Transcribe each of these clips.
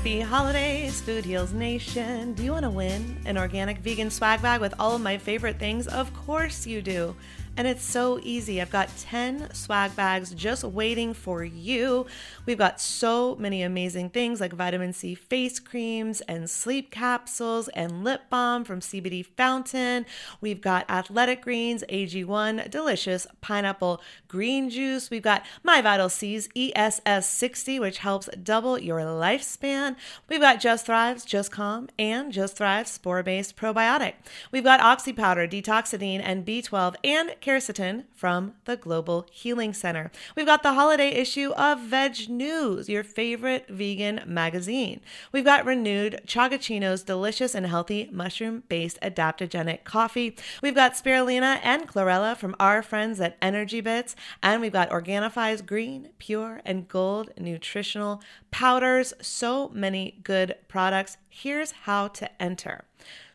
Happy holidays, Food Heals Nation. Do you want to win an organic vegan swag bag with all of my favorite things? Of course you do and it's so easy. I've got 10 swag bags just waiting for you. We've got so many amazing things like vitamin C face creams and sleep capsules and lip balm from CBD Fountain. We've got athletic greens, AG1, delicious pineapple green juice. We've got My Vital C's ESS 60, which helps double your lifespan. We've got Just Thrive's Just Calm and Just Thrive spore based probiotic. We've got Oxy Powder, Detoxadine, and B12 and quercetin from the Global Healing Center. We've got the holiday issue of Veg News, your favorite vegan magazine. We've got renewed Chagachino's delicious and healthy mushroom based adaptogenic coffee. We've got spirulina and chlorella from our friends at Energy Bits. And we've got Organifi's green, pure, and gold nutritional powders. So many good products. Here's how to enter.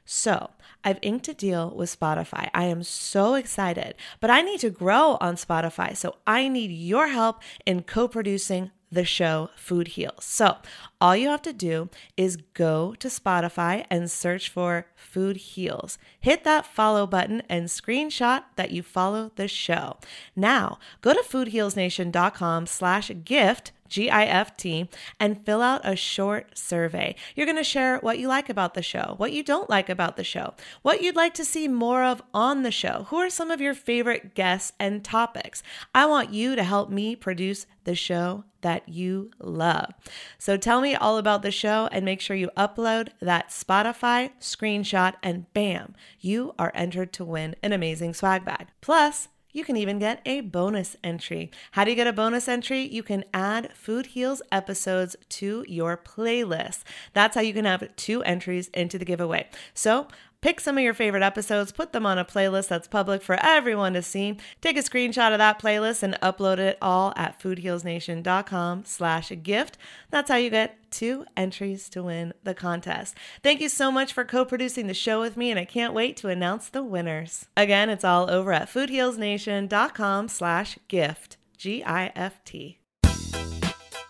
So, I've inked a deal with Spotify. I am so excited, but I need to grow on Spotify. So I need your help in co producing the show Food Heals. So all you have to do is go to Spotify and search for Food Heals. Hit that follow button and screenshot that you follow the show. Now go to foodhealsnation.com slash gift G-I-F-T, and fill out a short survey. You're going to share what you like about the show, what you don't like about the show, what you'd like to see more of on the show. Who are some of your favorite guests and topics? I want you to help me produce the show that you love. So tell me all about the show and make sure you upload that Spotify screenshot and bam, you are entered to win an amazing swag bag. Plus, you can even get a bonus entry. How do you get a bonus entry? You can add Food Heals episodes to your playlist. That's how you can have two entries into the giveaway. So Pick some of your favorite episodes, put them on a playlist that's public for everyone to see. Take a screenshot of that playlist and upload it all at foodhealsnation.com slash gift. That's how you get two entries to win the contest. Thank you so much for co-producing the show with me, and I can't wait to announce the winners. Again, it's all over at foodhealsnation.com slash gift. G-I-F-T.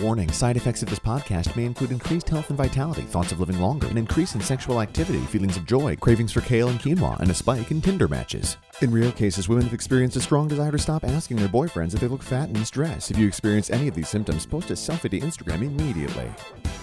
Warning side effects of this podcast may include increased health and vitality, thoughts of living longer, an increase in sexual activity, feelings of joy, cravings for kale and quinoa, and a spike in Tinder matches. In rare cases, women have experienced a strong desire to stop asking their boyfriends if they look fat in stress. If you experience any of these symptoms, post a selfie to Instagram immediately.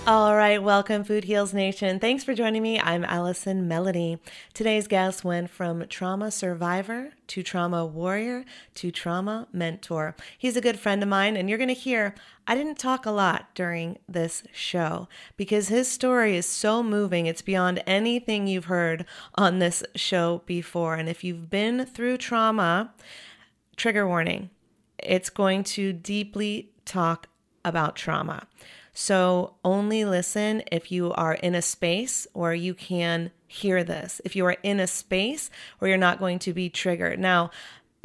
All right, welcome, Food Heals Nation. Thanks for joining me. I'm Allison Melody. Today's guest went from trauma survivor to trauma warrior to trauma mentor. He's a good friend of mine, and you're going to hear I didn't talk a lot during this show because his story is so moving. It's beyond anything you've heard on this show before. And if you've been through trauma, trigger warning, it's going to deeply talk about trauma. So only listen if you are in a space where you can hear this. If you are in a space where you're not going to be triggered. Now,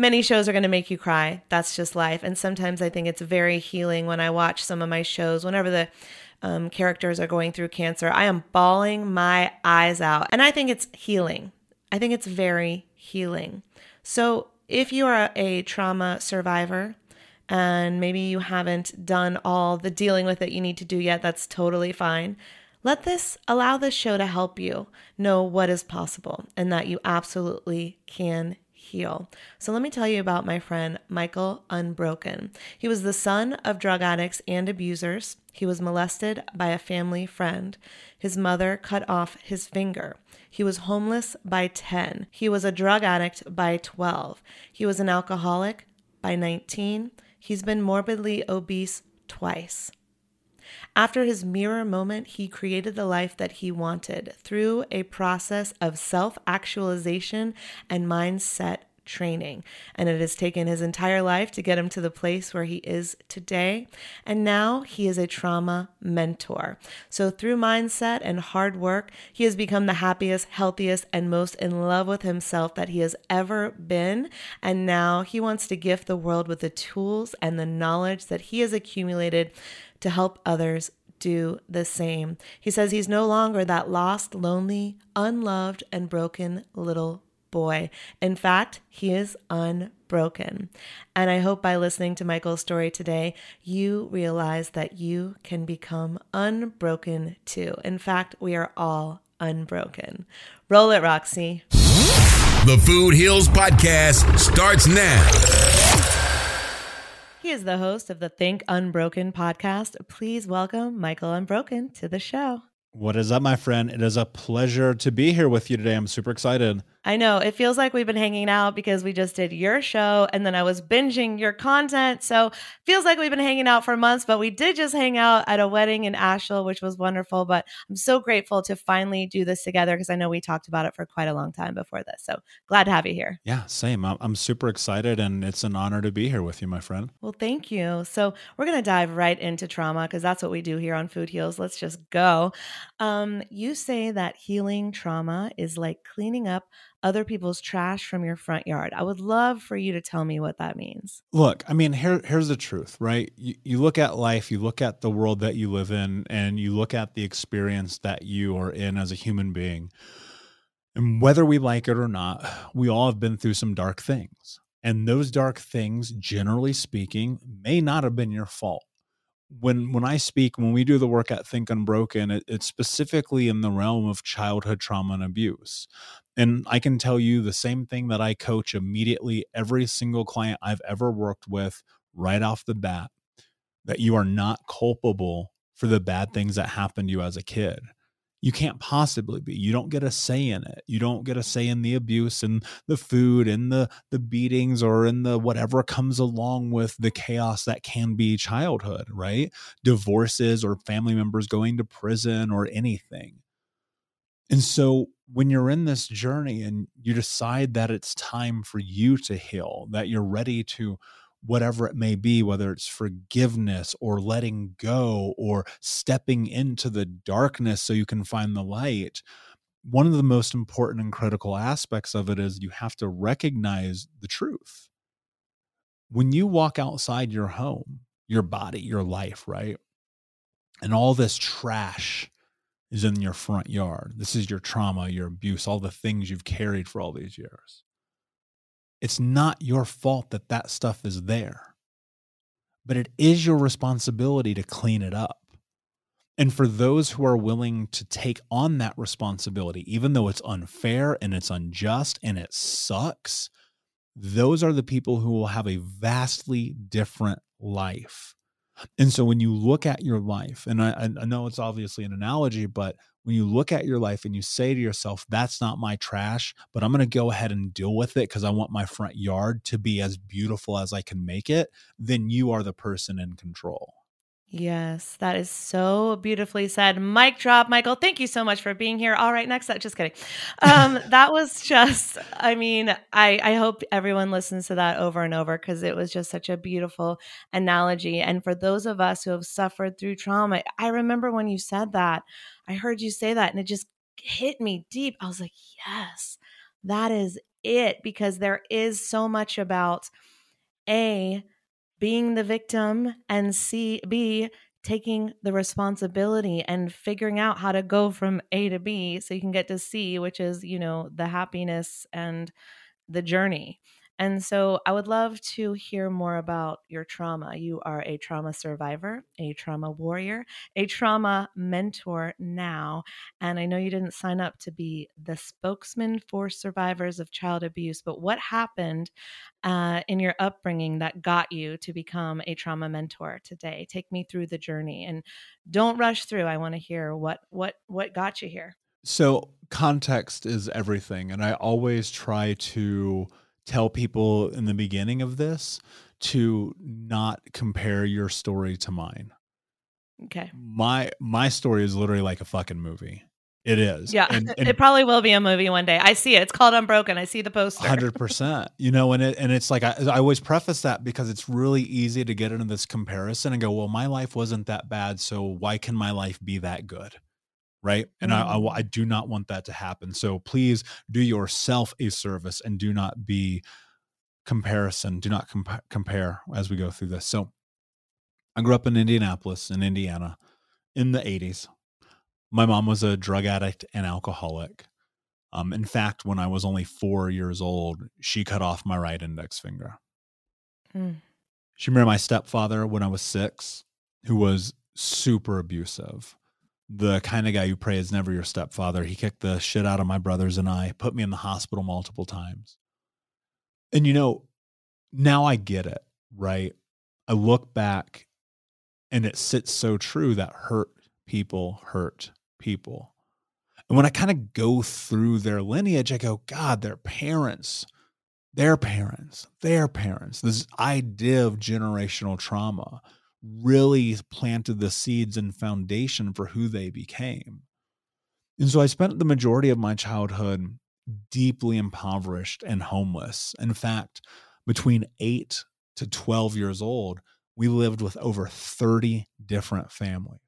many shows are going to make you cry. That's just life. And sometimes I think it's very healing when I watch some of my shows, whenever the um, characters are going through cancer, I am bawling my eyes out. And I think it's healing. I think it's very healing. So if you are a trauma survivor, and maybe you haven't done all the dealing with it you need to do yet, that's totally fine. Let this allow this show to help you know what is possible and that you absolutely can heal. So let me tell you about my friend Michael Unbroken. He was the son of drug addicts and abusers. He was molested by a family friend. His mother cut off his finger. He was homeless by 10. He was a drug addict by 12. He was an alcoholic by 19. He's been morbidly obese twice. After his mirror moment, he created the life that he wanted through a process of self actualization and mindset training. And it has taken his entire life to get him to the place where he is today. And now he is a trauma mentor. So through mindset and hard work, he has become the happiest, healthiest, and most in love with himself that he has ever been. And now he wants to gift the world with the tools and the knowledge that he has accumulated to help others do the same. He says he's no longer that lost, lonely, unloved, and broken little boy. In fact, he is unbroken. And I hope by listening to Michael's story today, you realize that you can become unbroken too. In fact, we are all unbroken. Roll it, Roxy. The Food Heals Podcast starts now. He is the host of the Think Unbroken podcast. Please welcome Michael Unbroken to the show. What is up, my friend? It is a pleasure to be here with you today. I'm super excited. I know it feels like we've been hanging out because we just did your show and then I was binging your content. So feels like we've been hanging out for months, but we did just hang out at a wedding in Asheville, which was wonderful. But I'm so grateful to finally do this together because I know we talked about it for quite a long time before this. So glad to have you here. Yeah, same. I'm super excited and it's an honor to be here with you, my friend. Well, thank you. So we're going to dive right into trauma because that's what we do here on Food Heals. Let's just go. Um, you say that healing trauma is like cleaning up other people's trash from your front yard. I would love for you to tell me what that means. Look, I mean, here, here's the truth, right? You, you look at life, you look at the world that you live in, and you look at the experience that you are in as a human being. And whether we like it or not, we all have been through some dark things. And those dark things, generally speaking, may not have been your fault when when I speak, when we do the work at Think Unbroken, it, it's specifically in the realm of childhood trauma and abuse. And I can tell you the same thing that I coach immediately every single client I've ever worked with right off the bat that you are not culpable for the bad mm-hmm. things that happened to you as a kid. You can't possibly be. You don't get a say in it. You don't get a say in the abuse and the food and the the beatings or in the whatever comes along with the chaos that can be childhood right? Divorces or family members going to prison or anything and so when you're in this journey and you decide that it's time for you to heal that you're ready to whatever it may be, whether it's forgiveness or letting go or stepping into the darkness so you can find the light. One of the most important and critical aspects of it is you have to recognize the truth. When you walk outside your home, your body, your life, right? And all this trash is in your front yard. This is your trauma, your abuse, all the things you've carried for all these years it's not your fault that that stuff is there, but it is your responsibility to clean it up. And for those who are willing to take on that responsibility, even though it's unfair and it's unjust and it sucks, those are the people who will have a vastly different life. And so when you look at your life, and I, I know it's obviously an analogy, but when you look at your life and you say to yourself, that's not my trash, but I'm going to go ahead and deal with it because I want my front yard to be as beautiful as I can make it, then you are the person in control. Yes, that is so beautifully said. Mic drop, Michael. Thank you so much for being here. All right, next up. Just kidding. Um, that was just, I mean, I, I hope everyone listens to that over and over because it was just such a beautiful analogy. And for those of us who have suffered through trauma, I remember when you said that, I heard you say that and it just hit me deep. I was like, yes, that is it because there is so much about A, being the victim and C B taking the responsibility and figuring out how to go from A to B so you can get to C, which is, you know, the happiness and the journey. And so I would love to hear more about your trauma. You are a trauma survivor, a trauma warrior, a trauma mentor now. And I know you didn't sign up to be the spokesman for survivors of child abuse, but what happened uh, in your upbringing that got you to become a trauma mentor today? Take me through the journey and don't rush through. I want to hear what what what got you here. So context is everything, and I always try to tell people in the beginning of this to not compare your story to mine. Okay. My my story is literally like a fucking movie. It is. Yeah. And, and it probably will be a movie one day. I see it. It's called Unbroken. I see the poster. 100%. You know, and it and it's like I, I always preface that because it's really easy to get into this comparison and go, "Well, my life wasn't that bad, so why can my life be that good?" Right and mm-hmm. I, I, mm. I do not want that to happen so please do yourself a service and do not be comparison do not comp- compare as we go through this so i grew up in indianapolis in indiana in the 80s. My mom was a drug addict and alcoholic. Um, in fact, when I was only four years old, she cut off my right index finger. Mm. She married my stepfather when I was six, who was super abusive. The kind of guy you pray is never your stepfather. He kicked the shit out of my brothers and I, put me in the hospital multiple times. And you know, now I get it, right? I look back and it sits so true that hurt people hurt people. And when I kind of go through their lineage, I go, God, their parents, their parents, their parents, this idea of generational trauma really planted the seeds and foundation for who they became. And so I spent the majority of my childhood deeply impoverished and homeless. In fact, between eight to 12 years old, we lived with over 30 different families,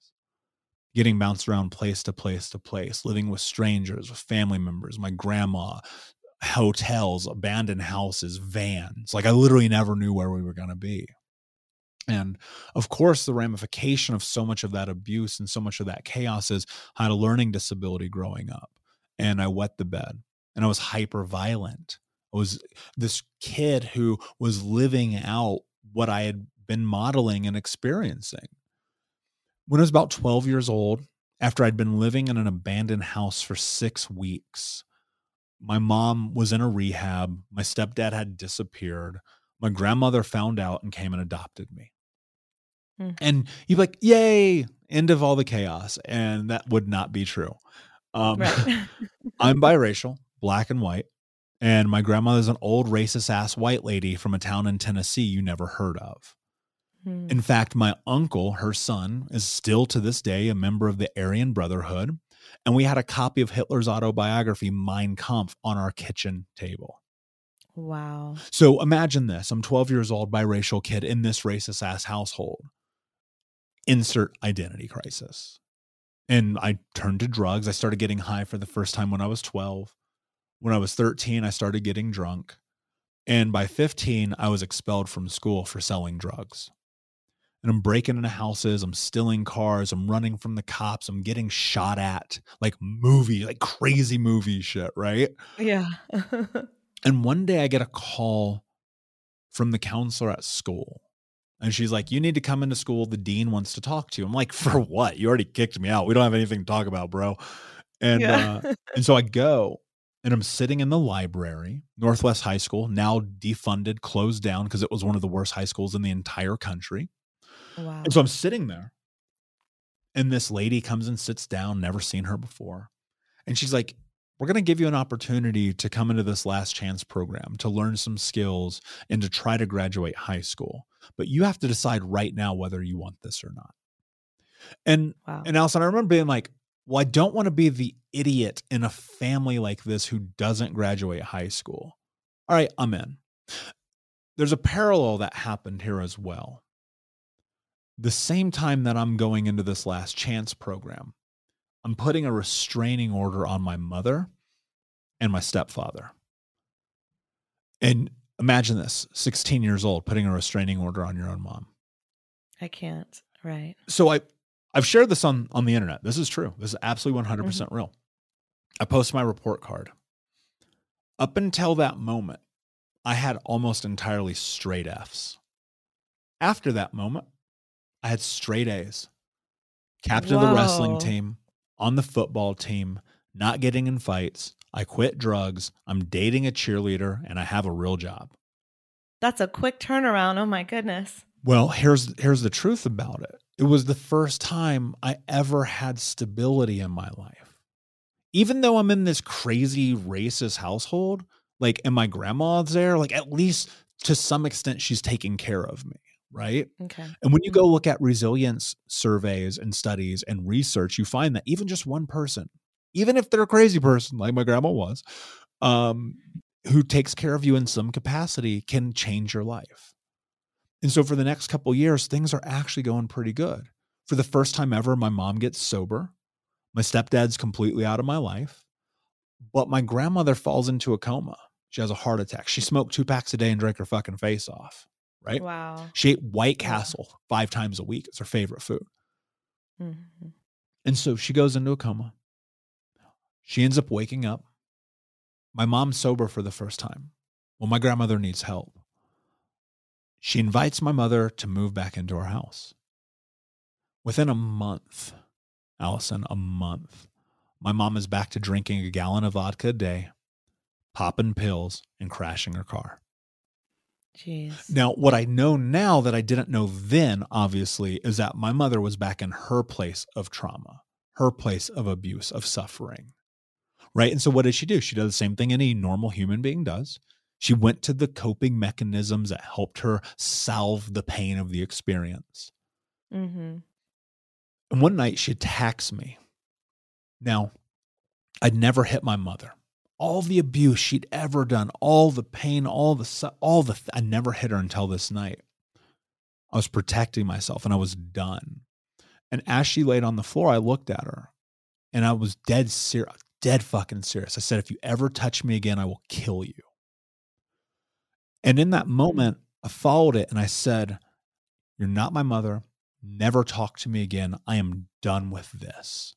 getting bounced around place to place to place, living with strangers, with family members, my grandma, hotels, abandoned houses, vans. Like I literally never knew where we were going to be. And of course, the ramification of so much of that abuse and so much of that chaos is I had a learning disability growing up and I wet the bed and I was hyper violent. I was this kid who was living out what I had been modeling and experiencing. When I was about 12 years old, after I'd been living in an abandoned house for six weeks, my mom was in a rehab. My stepdad had disappeared. My grandmother found out and came and adopted me. Hmm. And you'd be like, yay, end of all the chaos. And that would not be true. Um, Right. I'm biracial, black and white. And my grandmother's an old racist ass white lady from a town in Tennessee you never heard of. Hmm. In fact, my uncle, her son, is still to this day a member of the Aryan Brotherhood. And we had a copy of Hitler's autobiography, Mein Kampf, on our kitchen table. wow. So imagine this I'm 12 years old, biracial kid in this racist ass household. Insert identity crisis. And I turned to drugs. I started getting high for the first time when I was 12. When I was 13, I started getting drunk. And by 15, I was expelled from school for selling drugs. And I'm breaking into houses, I'm stealing cars, I'm running from the cops, I'm getting shot at like movie, like crazy movie shit, right? Yeah. And one day I get a call from the counselor at school. And she's like, You need to come into school. The dean wants to talk to you. I'm like, For what? You already kicked me out. We don't have anything to talk about, bro. And Yeah. uh, and so I go and I'm sitting in the library, Northwest High School, now defunded, closed down because it was one of the worst high schools in the entire country. wow. And so I'm sitting there, and this lady comes and sits down, never seen her before. And she's like, We're going to give you an opportunity to come into this last chance program to learn some skills and to try to graduate high school. But you have to decide right now whether you want this or not. And wow. and Allison, I remember being like, well, I don't want to be the idiot in a family like this who doesn't graduate high school. All right, I'm in. There's a parallel that happened here as well. The same time that I'm going into this last chance program, I'm putting a restraining order on my mother and my stepfather. And imagine this 16 years old, putting a restraining order on your own mom I can't. Right. so I I've shared this on on the internet. This is true. This is absolutely 100% mm-hmm. real. I post my report card. Up until that moment, I had almost entirely straight Fs. After that moment, I had straight A's. Captain of the wrestling team, on the football team, not getting in fights. I quit drugs. I'm dating a cheerleader and I have a real job. That's a quick turnaround. Oh my goodness. Well, here's here's the truth about it. It was the first time I ever had stability in my life. Even though I'm in this crazy racist household, like and my grandma's there, like at least to some extent she's taking care of me, right? Okay. And when you go look at resilience surveys and studies and research, you find that even just one person, even if they're a crazy person like my grandma was, um, who takes care of you in some capacity can change your life. And so for the next couple years, things are actually going pretty good. For the first time ever, my mom gets sober. My stepdad's completely out of my life. But my grandmother falls into a coma. She has a heart attack. She smoked two packs a day and drank her fucking face off. Right? Wow. She ate White. Castle five times a week. It's her favorite food. Mm-hmm. And so she goes into a coma. She ends up waking up. My mom's sober for the first time. Well, my grandmother needs help. She invites my mother to move back into our house. Within a month, Allison, a month, my mom is back to drinking a gallon of vodka a day, popping pills, and crashing her car. Jeez. Now, what I know now that I didn't know then, obviously, is that my mother was back in her place of trauma, her place of abuse, of suffering. Right. And so, what did she do? She did the same thing any normal human being does. She went to the coping mechanisms that helped her salve the pain of the experience. Mm-hmm. And one night she attacks me. Now, I'd never hit my mother all the abuse she'd ever done, all the pain, all the all the I never hit her until this night. I was protecting myself and I was done. And as she laid on the floor, I looked at her and I was dead serious, dead fucking serious. I said, if you ever touch me again, I will kill you. And in that moment, I followed it and I said, You're not my mother. Never talk to me again. I am done with this.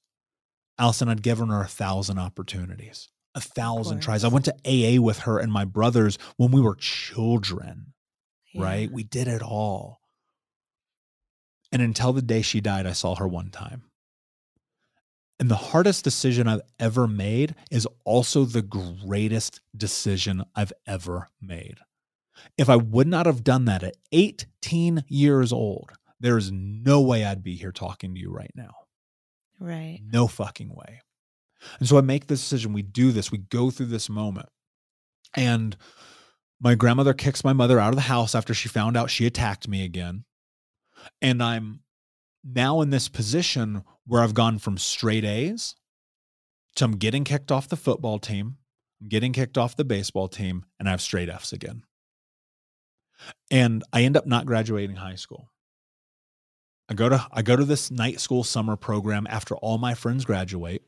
Allison, I'd given her a thousand opportunities a thousand tries. I went to AA with her and my brothers when we were children, yeah. right? We did it all. And until the day she died, I saw her one time. And the hardest decision I've ever made is also the greatest decision I've ever made. If I would not have done that at 18 years old, there's no way I'd be here talking to you right now. Right. No fucking way. And so I make this decision. We do this. We go through this moment. And my grandmother kicks my mother out of the house after she found out she attacked me again. And I'm now in this position where I've gone from straight A's to I'm getting kicked off the football team, I'm getting kicked off the baseball team, and I have straight F's again. And I end up not graduating high school. I go to I go to this night school summer program after all my friends graduate.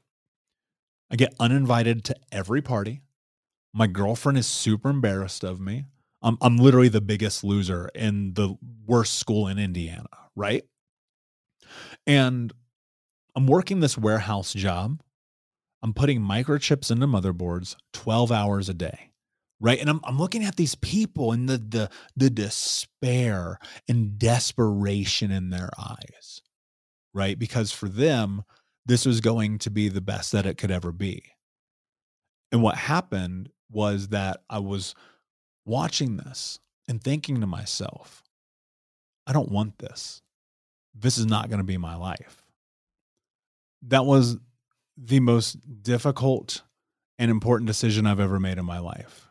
I get uninvited to every party. My girlfriend is super embarrassed of me. I'm, I'm literally the biggest loser in the worst school in Indiana, right? And I'm working this warehouse job. I'm putting microchips into motherboards 12 hours a day. Right. And I'm, I'm looking at these people and the, the, the despair and desperation in their eyes. Right. Because for them, this was going to be the best that it could ever be. And what happened was that I was watching this and thinking to myself, I don't want this. This is not going to be my life. That was the most difficult and important decision I've ever made in my life.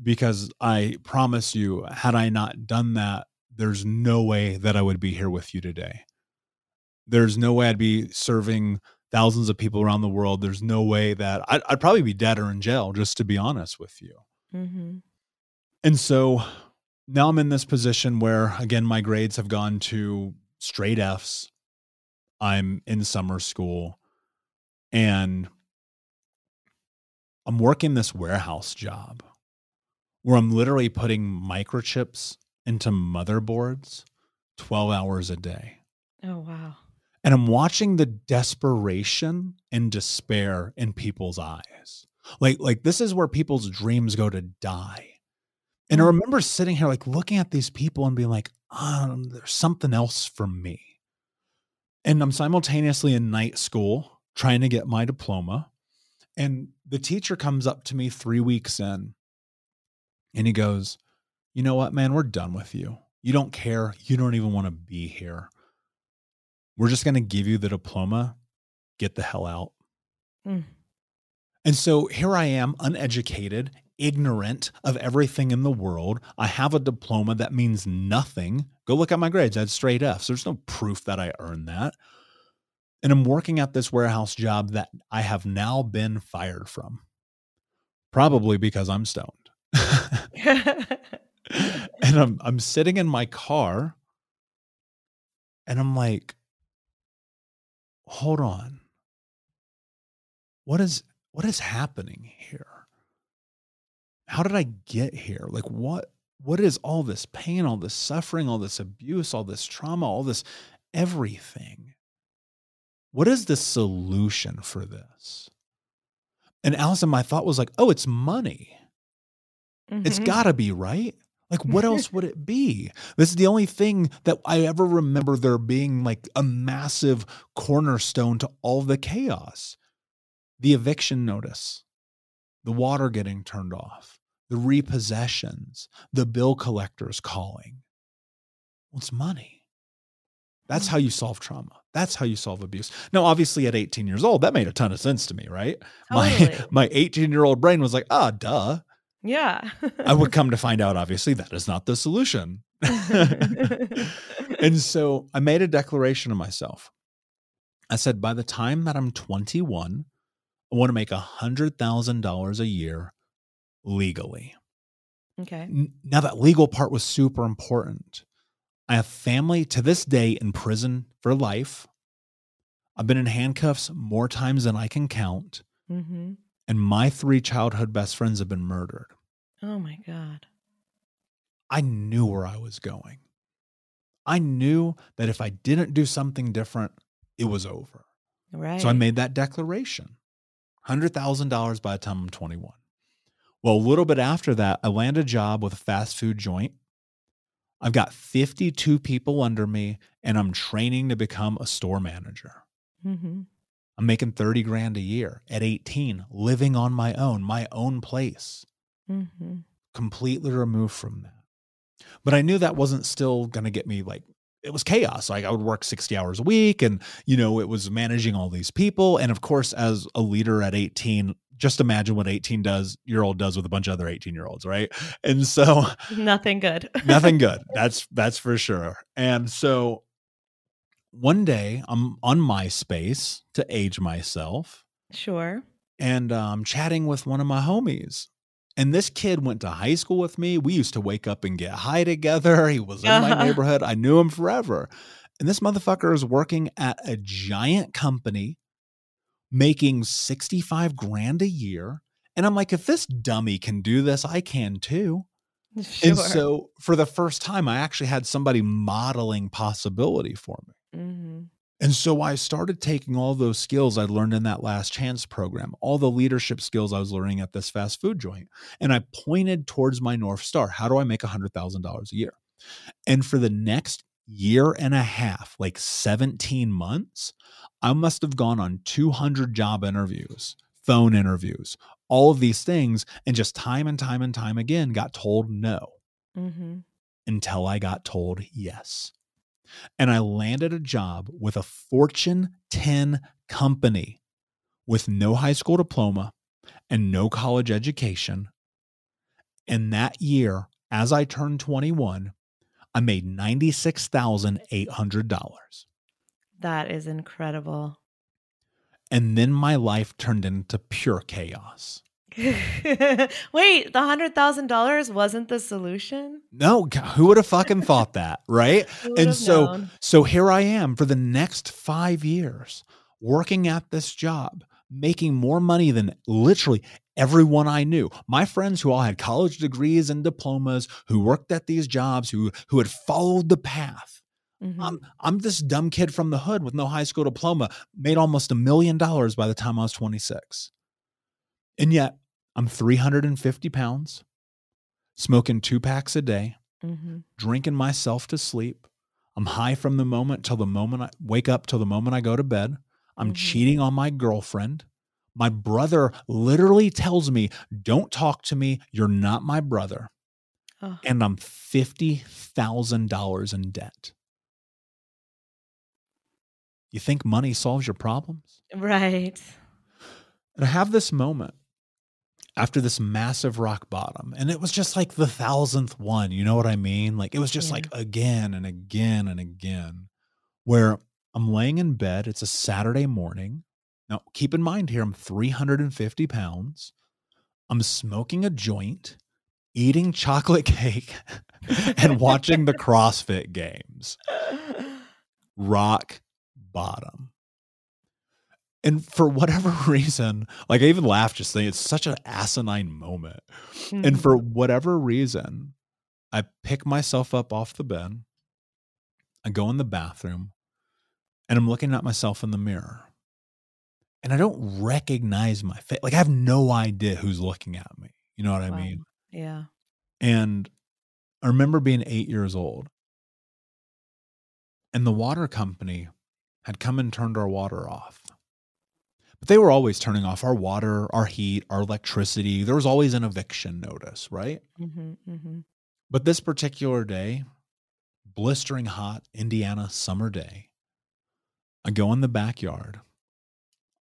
Because I promise you, had I not done that, there's no way that I would be here with you today. There's no way I'd be serving thousands of people around the world. There's no way that I'd, I'd probably be dead or in jail, just to be honest with you. Mm-hmm. And so now I'm in this position where, again, my grades have gone to straight F's. I'm in summer school and I'm working this warehouse job where I'm literally putting microchips into motherboards 12 hours a day. Oh, wow and I'm watching the desperation and despair in people's eyes. Like like this is where people's dreams go to die. And I mm. remember sitting here like looking at these people and being like, um, there's something else for me. And I'm simultaneously in night school trying to get my diploma. And the teacher comes up to me three weeks in and he goes, You know what, man, we're done with you. You don't care. You don't even want to be here we're just going to give you the diploma, get the hell out. Mm. And so here I am, uneducated, ignorant of everything in the world. I have a diploma that means nothing. Go look at my grades. I had straight F's. There's no proof that I earned that. And I'm working at this warehouse job that I have now been fired from, probably because I'm stoned. and I'm I'm sitting in my car and I'm like, hold on. What is what is happening here? How did I get here? Like what what is all this pain, all this suffering, all this abuse, all this trauma, all this everything? what is the solution for this? And Allison, my thought was like, oh, it's money. It's Mhm. got to be, right? Like, what else would it be? This is the only thing that I ever remember there being like a massive cornerstone to all the chaos the eviction notice, the water getting turned off, the repossessions, the bill collectors calling. Well, it's money. That's how you solve trauma. That's how you solve abuse. Now, obviously, at 18 years old, that made a ton of sense to me, right? My my 18 year old brain was like, ah, duh. Yeah. I would come to find out, obviously, that is not the solution. and so I made a declaration to myself. I said, by the time that I'm 21, I want to make $100,000 a year legally. okay. Now, that legal part was super important. I have family to this day in prison for life. I've been in handcuffs more times than I can count. hmm And my three childhood best friends have been murdered. Oh my God. I knew where I was going. I knew that if I didn't do something different, it was over. Right. So I made that declaration $100,000 by the time I'm 21. Well, a little bit after that, I landed a job with a fast food joint. I've got 52 people under me, and I'm training to become a store manager. Mm-hmm. I'm making 30 grand a year at 18, living on my own, my own place. Hmm completely removed from that. But I knew that wasn't still going to get me like it was chaos. Like I would work 60 hours a week and you know it was managing all these people and of course as a leader at 18 just imagine what 18 does year old does with a bunch of other 18 year olds, right? And so Nothing good. nothing good. That's that's for sure. And so one day I'm on MySpace to age myself Sure. and um, chatting with one of my homies. And this kid went to high school with me. We used to wake up and get high together. He was in my Uh-huh. neighborhood. I knew him forever. And this motherfucker is working at a giant company making 65 grand a year. And I'm like, if this dummy can do this, I can too. Sure. And so for the first time, I actually had somebody modeling possibility for me. hmm And so I started taking all those skills I learned in that last chance program, all the leadership skills I was learning at this fast food joint, and I pointed towards my North Star. How do I make $100,000 a year? And for the next year and a half, like 17 months, I must have gone on 200 job interviews, phone interviews, all of these things, and just time and time and time again got told no hmm until I got told yes. And I landed a job with a Fortune 10 company with no high school diploma and no college education. And that year, as I turned 21, I made $96,800. That is incredible. And then my life turned into pure chaos. Wait, the hundred thousand dollars wasn't the solution? No, who would have fucking thought that, right? And so known? so here I am for the next 5 years working at this job, making more money than literally everyone I knew. My friends who all had college degrees and diplomas, who worked at these jobs, who who had followed the path. Mhm. I'm I'm this dumb kid from the hood with no high school diploma, made almost a million dollars by the time I was 26. And yet, I'm 350 pounds, smoking two packs a day, Mhm. drinking myself to sleep. I'm high from the moment till the moment I wake up till the moment I go to bed. I'm Mhm. cheating on my girlfriend. My brother literally tells me, Don't talk to me. You're not my brother. Oh, And I'm $50,000 in debt. You think money solves your problems? right. And I have this moment after this massive rock bottom. And it was just like the thousandth one. You know what I mean? Like it was just Yeah. like again and again and again, where I'm laying in bed. It's a Saturday morning. Now, keep in mind here, I'm 350 pounds. I'm smoking a joint, eating chocolate cake, and watching the CrossFit games. Rock bottom. And for whatever reason, like I even laughed just saying it's such an asinine moment. Mhm. And for whatever reason, I pick myself up off the bed. I go in the bathroom and I'm looking at myself in the mirror. and I don't recognize my face. Like I have no idea who's looking at me. You know what I Wow. mean? Yeah. And I remember being eight years old, and the water company had come and turned our water off. But they were always turning off our water, our heat, our electricity. There was always an eviction notice, right? Mm-hmm, mm-hmm. But this particular day, blistering hot Indiana summer day, I go in the backyard.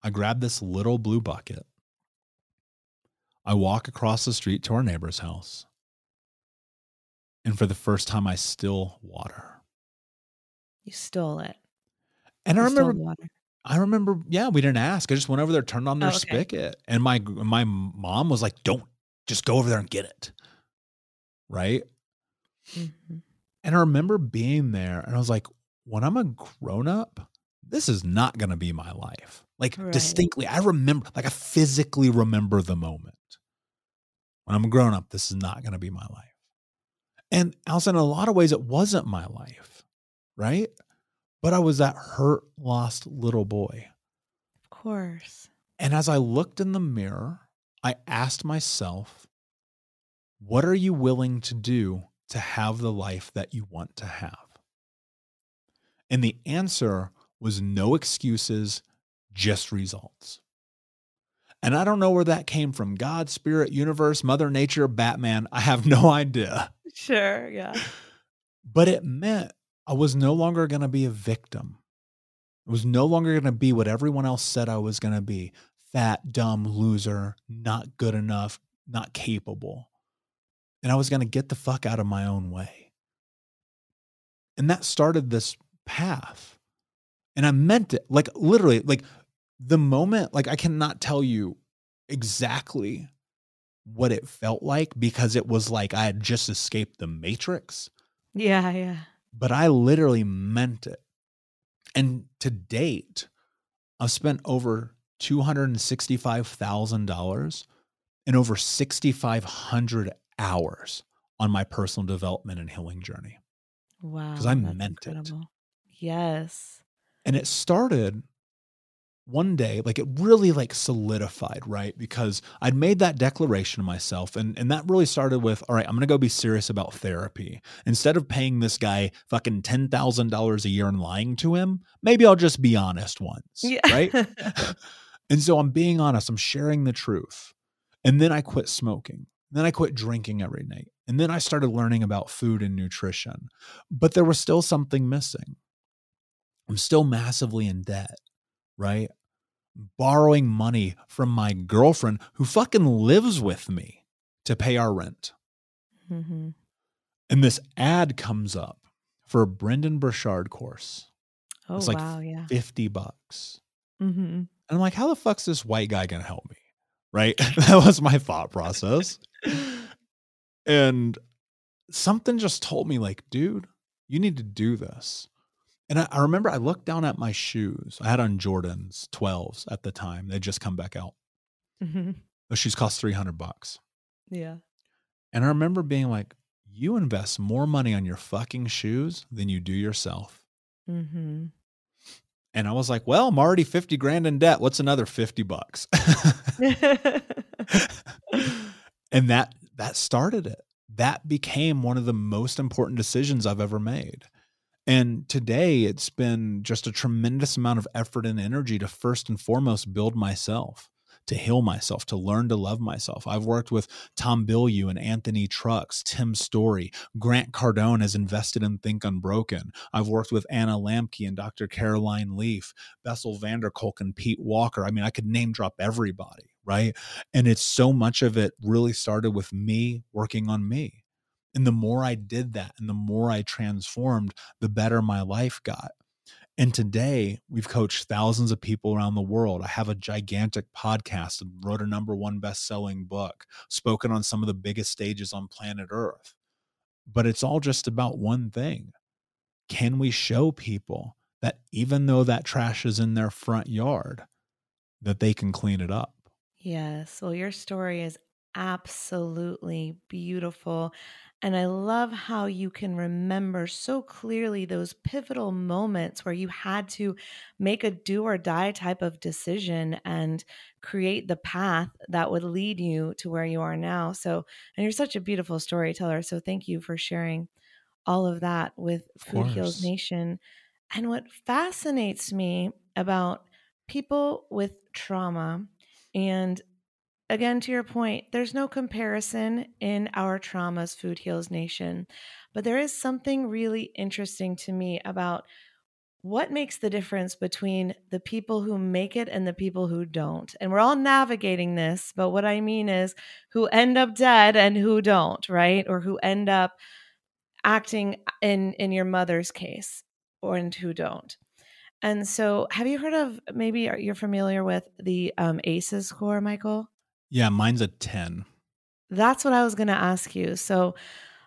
I grab this little blue bucket. I walk across the street to our neighbor's house. And for the first time, I still water. You stole it. And I You stole remember. I remember, yeah, we didn't ask. I just went over there, turned on their Oh, okay. spigot, and my my mom was like, "Don't just go over there and get it." Right? Mhm. And I remember being there and I was like, when I'm a grown up, this is not going to be my life. Like Right. distinctly, I remember, like I physically remember the moment. When I'm a grown up, this is not going to be my life. And Allison, in a lot of ways, it wasn't my life, right? But I was that hurt, lost little boy. Of course. And as I looked in the mirror, I asked myself, what are you willing to do to have the life that you want to have? And the answer was no excuses, just results. And I don't know where that came from God, Spirit, Universe, Mother Nature, Batman. I have no idea. Sure. Yeah. But it meant I was no longer going to be a victim. I was no longer going to be what everyone else said I was going to be fat, dumb, loser, not good enough, not capable. And I was going to get the fuck out of my own way. And that started this path. And I meant it like literally, like the moment, like I cannot tell you exactly what it felt like because it was like I had just escaped the matrix Yeah. Yeah. But I literally meant it. And to date, I've spent over $265,000 and over 6,500 hours on my personal development and healing journey. Wow. Because I meant it. Yes. And it started one day, like it really like solidified, right? Because I'd made that declaration to myself. And, and that really started with, all right, I'm to go be serious about therapy. Instead of paying this guy fucking $10,000 a year and lying to him, maybe I'll just be honest once, Yeah. right? and so I'm being honest, I'm sharing the truth. And then I quit smoking. Then I quit drinking every night. And then I started learning about food and nutrition. But there was still something missing. I'm still massively in debt, right? Borrowing money from my girlfriend who fucking lives with me to pay our rent. hmm And this ad comes up for a Brendon Burchard course, Oh It's like wow. Yeah. 50 bucks. hmm And I'm like, how the fuck's this white guy gonna help me? Right? that was my thought process. and something just told me, like, dude, you need to do this. And I, I remember I looked down at my shoes. I had on Jordans 12s at the time. They'd just come back out. hmm Those shoes cost 300 bucks. Yeah. And I remember being like, you invest more money on your fucking shoes than you do yourself. Mm-hmm. And I was like, well, I'm already 50 grand in debt. What's another 50 bucks? and that that started it. That became one of the most important decisions I've ever made. And today it's been just a tremendous amount of effort and energy to first and foremost build myself, to heal myself, to learn to love myself. I've worked with Tom Bilyeu and Anthony Trucks, Tim Storey, Grant Cardone has invested in Think Unbroken. I've worked with Anna Lembke and Dr. Caroline Leaf, Bessel van der Kolk and Pete Walker. I mean, I could name drop everybody, right? And it's so much of it really started with me working on me. And the more I did that and the more I transformed, the better my life got. And today we've coached thousands of people around the world. I have a gigantic podcast, and wrote a number one best selling book, spoken on some of the biggest stages on planet Earth. But it's all just about one thing. Can we show people that even though that trash is in their front yard, that they can clean it up? Yes. Well, your story is absolutely beautiful. And I love how you can remember so clearly those pivotal moments where you had to make a do or die type of decision and create the path that would lead you to where you are now. So, and you're such a beautiful storyteller. So, thank you for sharing all of that with Food Heals Nation. And what fascinates me about people with trauma and again, to your point, there's no comparison in our traumas, Food Heals Nation. But there is something really interesting to me about what makes the difference between the people who make it and the people who don't. And we're all navigating this, but what I mean is who end up dead and who don't, right? Or who end up acting in in your mother's case or and who don't. And so, have you heard of maybe you're familiar with the um, ACEs score, Michael? Yeah, mine's a 10. That's what I was going to ask you. So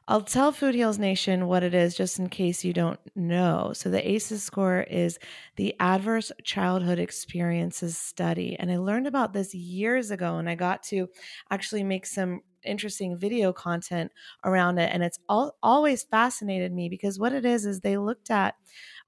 I'll tell Food Heals Nation what it is just in case you don't know. So the ACEs score is the Adverse Childhood Experiences Study. And I learned about this years ago and I got to actually make some interesting video content around it. And it's all, always fascinated me because what it is is they looked at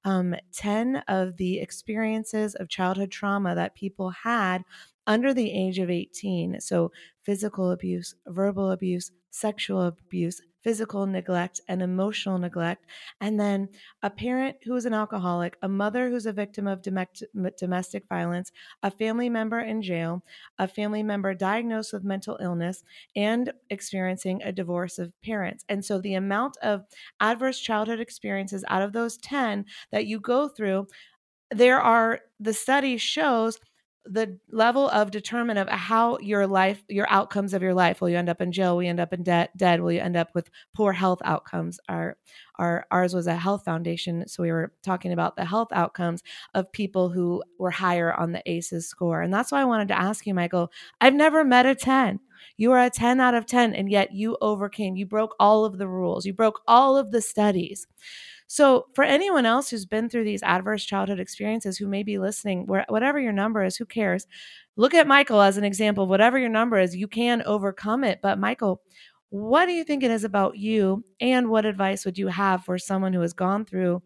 um, 10 of the experiences of childhood trauma that people had under the age of 18. So, physical abuse, verbal abuse, sexual abuse, physical neglect, and emotional neglect. And then a parent who is an alcoholic, a mother who's a victim of domestic violence, a family member in jail, a family member diagnosed with mental illness, and experiencing a divorce of parents. And so the amount of adverse childhood experiences out of those 10 that you go through, there are the study shows the level of determinant of how your life, your outcomes of your life. Will you end up in jail? Will you end up in debt? Dead? Will you end up with poor health outcomes? Our, our ours was a health foundation, so we were talking about the health outcomes of people who were higher on the ACEs score, and that's why I wanted to ask you, Michael. I've never met a ten. You are a 10 out of 10, and yet you overcame. You broke all of the rules. You broke all of the studies. So, for anyone else who's been through these adverse childhood experiences who may be listening, whatever your number is, who cares? Look at Michael as an example. Whatever your number is, you can overcome it. But, Michael, what do you think it is about you? And what advice would you have for someone who has gone through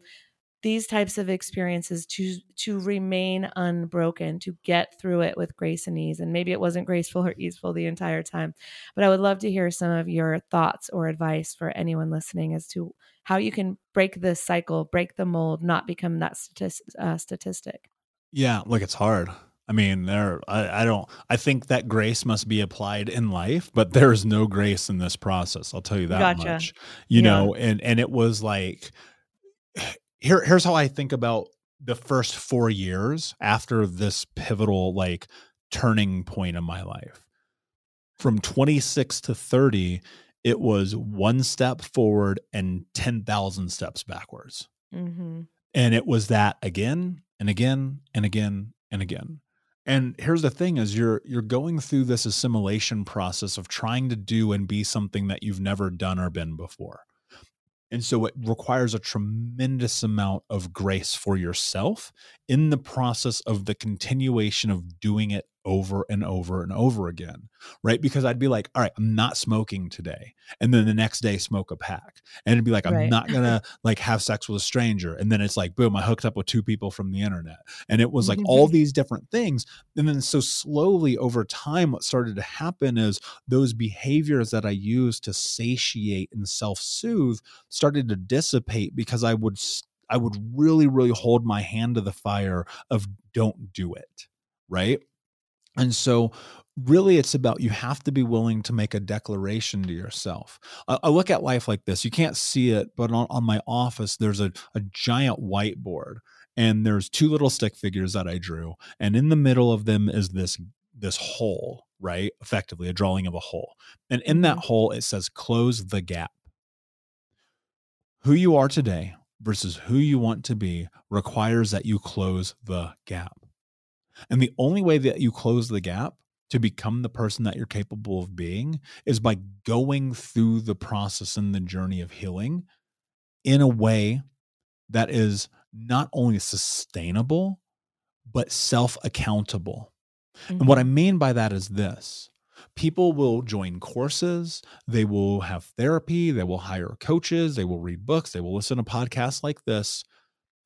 these types of experiences to to remain unbroken to get through it with grace and ease and maybe it wasn't graceful or easeful the entire time but i would love to hear some of your thoughts or advice for anyone listening as to how you can break this cycle, break the mold, not become that statistic. Uh, statistic. Yeah, look, it's hard. I mean, there. I, I don't. I think that grace must be applied in life, but there is no grace in this process. I'll tell you that gotcha. much. You yeah. know, and and it was like, here here's how I think about the first four years after this pivotal like turning point in my life. From 26 to 30, it was one step forward and 10,000 steps backwards. Mm-hmm. And it was that again and again and again and again. And here's the thing is you're you're going through this assimilation process of trying to do and be something that you've never done or been before. And so it requires a tremendous amount of grace for yourself in the process of the continuation of doing it over and over and over again, right? Because I'd be like, all right, I'm not smoking today. And then the next day, smoke a pack. And it'd be like, I'm right. not going to like have sex with a stranger. And then it's like, boom, I hooked up with two people from the internet. And it was like all these different things. And then so slowly over time, what started to happen is those behaviors that I used to satiate and self soothe started to dissipate because I would. I would really, really hold my hand to the fire of don't do it. Right. And so, really, it's about you have to be willing to make a declaration to yourself. I, I look at life like this. You can't see it, but on, on my office, there's a, a giant whiteboard, and there's two little stick figures that I drew. And in the middle of them is this this hole, right? Effectively, a drawing of a hole. And in that mm-hmm. hole, it says, close the gap. Who you are today versus who you want to be requires that you close the gap. And the only way that you close the gap to become the person that you're capable of being is by going through the process and the journey of healing in a way that is not only sustainable, but self accountable. Mm-hmm. And what I mm-hmm. mean by that is this People will join courses, they will have therapy, they will hire coaches, they will read books, they will listen to podcasts like this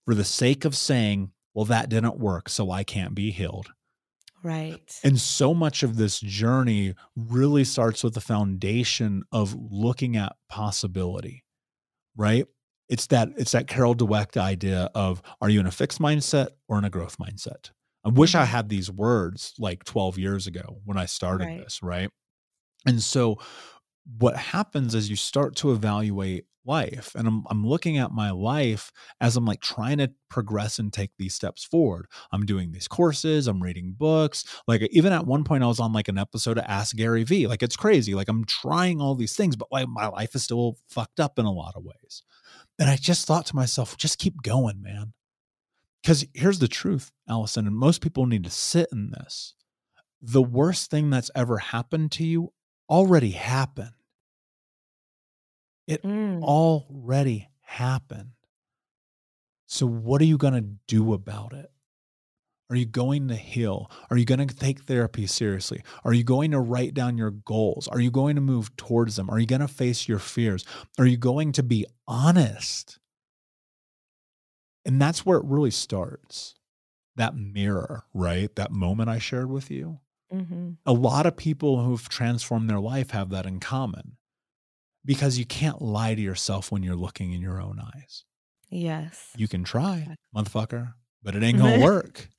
for the sake of saying, well, that didn't work, so I can't be healed. Right. And so much of this journey really starts with the foundation of looking at possibility, right? It's that it's that Carol Dweck idea of are you in a fixed mindset or in a growth mindset? I wish I Mhm. had these words like 12 years ago when I started Right. this, right? And so what happens is you start to evaluate life and I'm I'm looking at my life as I'm like trying to progress and take these steps forward. I'm doing these courses, I'm reading books. Like even at one point I was on like an episode of Ask Gary Vee. Like it's crazy. Like I'm trying all these things, but like my life is still fucked up in a lot of ways. And I just thought to myself, just keep going, man. Because here's the truth, Allison, and most people need to sit in this. The worst thing that's ever happened to you already happened. It Mm. already happened. So, what are you going to do about it? Are you going to heal? Are you going to take therapy seriously? Are you going to write down your goals? Are you going to move towards them? Are you going to face your fears? Are you going to be honest? And that's where it really starts. That mirror, right? That moment I shared with you. hmm A lot of people who've transformed their life have that in common because you can't lie to yourself when you're looking in your own eyes. Yes. You can try, motherfucker, but it ain't gonna work.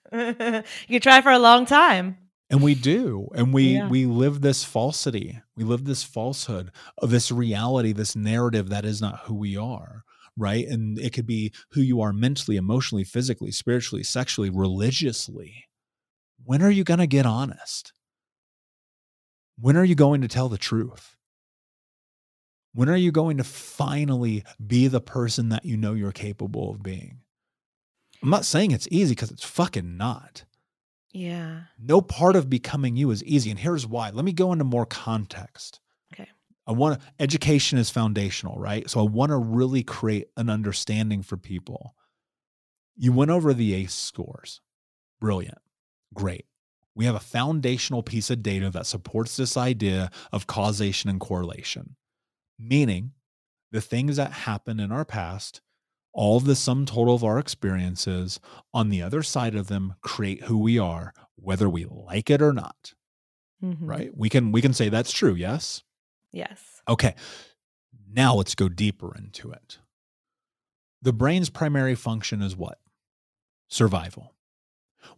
you try for a long time. And we do. And we Yeah. we live this falsity. We live this falsehood of this reality, this narrative that is not who we are. Right. And it could be who you are mentally, emotionally, physically, spiritually, sexually, religiously. When are you going to get honest? When are you going to tell the truth? When are you going to finally be the person that you know you're capable of being? I'm not saying it's easy because it's fucking not. Yeah. No part of becoming you is easy. And here's why. Let me go into more context. Okay. I want education is foundational, right? So I want to really create an understanding for people. You went over the ACE scores. Brilliant. Great. We have a foundational piece of data that supports this idea of causation and correlation, meaning the things that happen in our past, all the sum total of our experiences, on the other side of them create who we are, whether we like it or not. Mhm. Right? We can we can say that's true, yes? Yes. Okay. Now let's go deeper into it. The brain's primary function is what? Survival.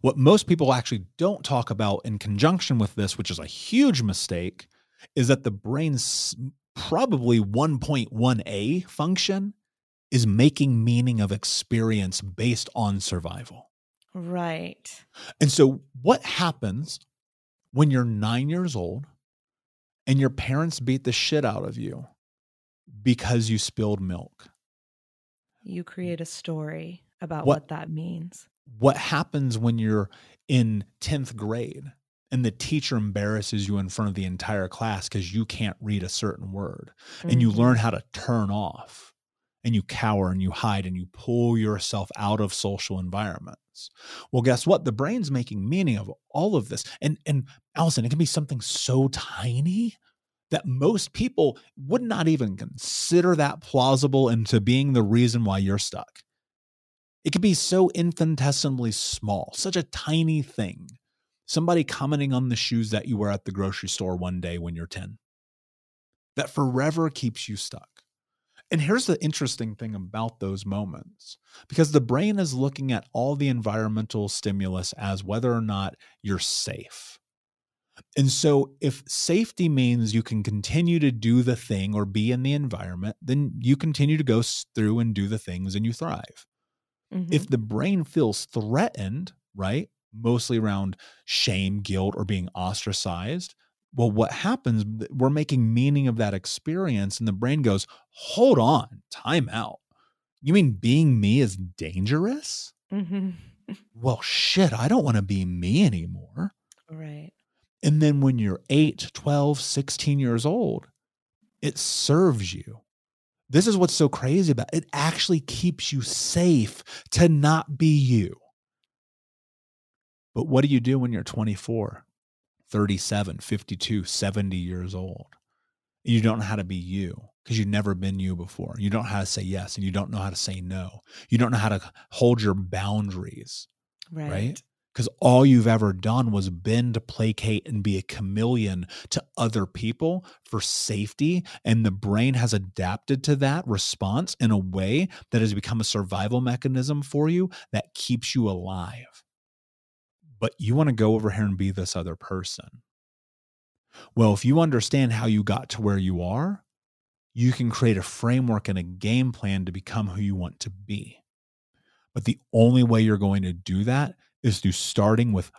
What most people actually don't talk about in conjunction with this, which is a huge mistake, is that the brain's probably 1.1a function is making meaning of experience based on survival. Right. And so, what happens when you're nine years old and your parents beat the shit out of you because you spilled milk? You create a story about What- what, that means. What happens when you're in 10th grade and the teacher embarrasses you in front of the entire class because you can't read a certain word and you Mhm. learn how to turn off and you cower and you hide and you pull yourself out of social environments. Well, guess what? The brain's making meaning of all of this. And and Allison, it can be something so tiny that most people would not even consider that plausible into being the reason why you're stuck. It could be so infinitesimally small, such a tiny thing. Somebody commenting on the shoes that you wear at the grocery store one day when you're 10 that forever keeps you stuck. And here's the interesting thing about those moments because the brain is looking at all the environmental stimulus as whether or not you're safe. And so, if safety means you can continue to do the thing or be in the environment, then you continue to go through and do the things and you thrive. Mhm. If the brain feels threatened, right, mostly around shame, guilt, or being ostracized, well, what happens? We're making meaning of that experience, and the brain goes, hold on, time out. You mean being me is dangerous? Mhm. Well, shit, I don't want to be me anymore. Right. And then when you're 8, 12, 16 years old, it serves you. This is what's so crazy about it. It actually keeps you safe to not be you. But what do you do when you're 24, 37, 52, 70 years old. You don't know how to be you because you've never been you before. You don't know how to say yes and you don't know how to say no. You don't know how to hold your boundaries, Right. right? Because all you've ever done was been to placate and be a chameleon to other people for safety. And the brain has adapted to that response in a way that has become a survival mechanism for you that keeps you alive. But you want to go over here and be this other person. Well, if you understand how you got to where you are, you can create a framework and a game plan to become who you want to be. But the only way you're going to do that is through starting with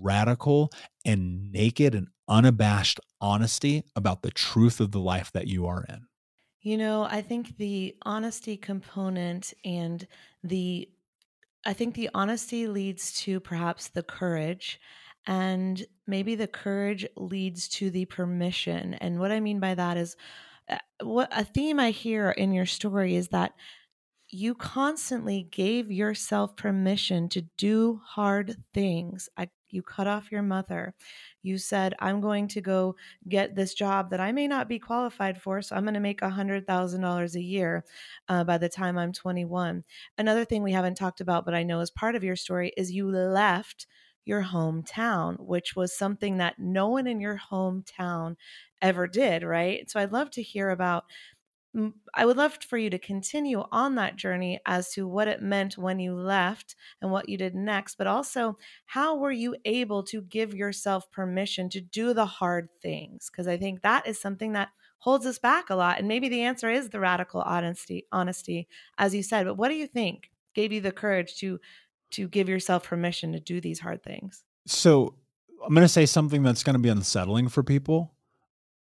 radical and naked and unabashed honesty about the truth of the life that you are in. You know, I think the honesty component and the I think the honesty leads to perhaps the courage and maybe the courage leads to the permission. And what I mean by that is uh, what a theme I hear in your story is that you constantly gave yourself permission to do hard things. I, you cut off your mother. You said, I'm going to go get this job that I may not be qualified for. So I'm going to make $100,000 a year uh, by the time I'm 21. Another thing we haven't talked about, but I know is part of your story, is you left your hometown, which was something that no one in your hometown ever did, right? So I'd love to hear about I would love for you to continue on that journey as to what it meant when you left and what you did next, but also how were you able to give yourself permission to do the hard things? Because I think that is something that holds us back a lot. And maybe the answer is the radical honesty, honesty, as you said. But what do you think gave you the courage to to give yourself permission to do these hard things? So I'm going to say something that's going to be unsettling for people.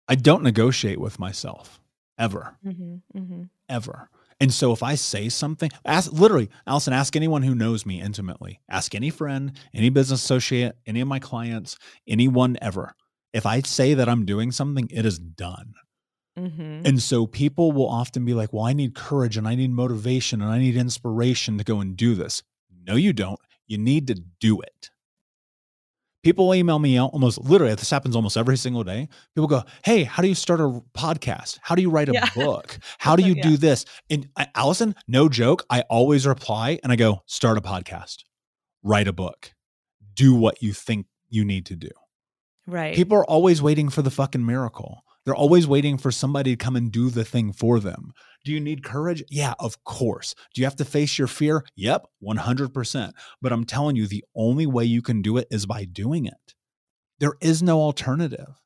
I don't negotiate with myself ever, Mm-hmm, mm-hmm. ever. And so if I say something, ask literally, Allison, ask anyone who knows me intimately, ask any friend, any business associate, any of my clients, anyone ever. If I say that I'm doing something, it is done. Mm-hmm. And so people will often be like, well, I need courage and I need motivation and I need inspiration to go and do this. No, you don't. You need to do it. People email me out almost literally, this happens almost every single day. People go, Hey, how do you start a podcast? How do you write a Yeah. book? How do you Yeah. do this? And Allison, no joke, I always reply and I go, Start a podcast, write a book, do what you think you need to do. Right. People are always waiting for the fucking miracle. They're always waiting for somebody to come and do the thing for them. Do you need courage? Yeah, of course. Do you have to face your fear? Yep, 100%. But I'm telling you, the only way you can do it is by doing it. There is no alternative.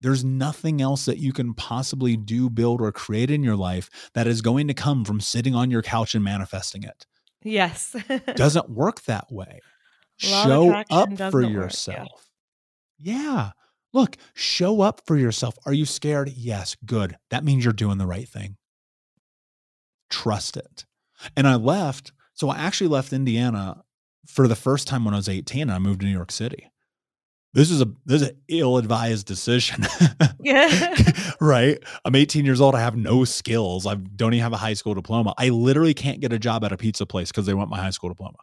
There's nothing else that you can possibly do, build, or create in your life that is going to come from sitting on your couch and manifesting it. yes. Doesn't work that way. Show up for work, yeah. yourself. yeah. Look, show up for yourself. Are you scared? Yes. Good. That means you're doing the right thing. Trust it. And I left. So I actually left Indiana for the first time when I was 18 and I moved to New York City. This is a this is an ill-advised decision. Yeah. right? I'm 18 years old. I have no skills. I don't even have a high school diploma. I literally can't get a job at a pizza place because they want my high school diploma.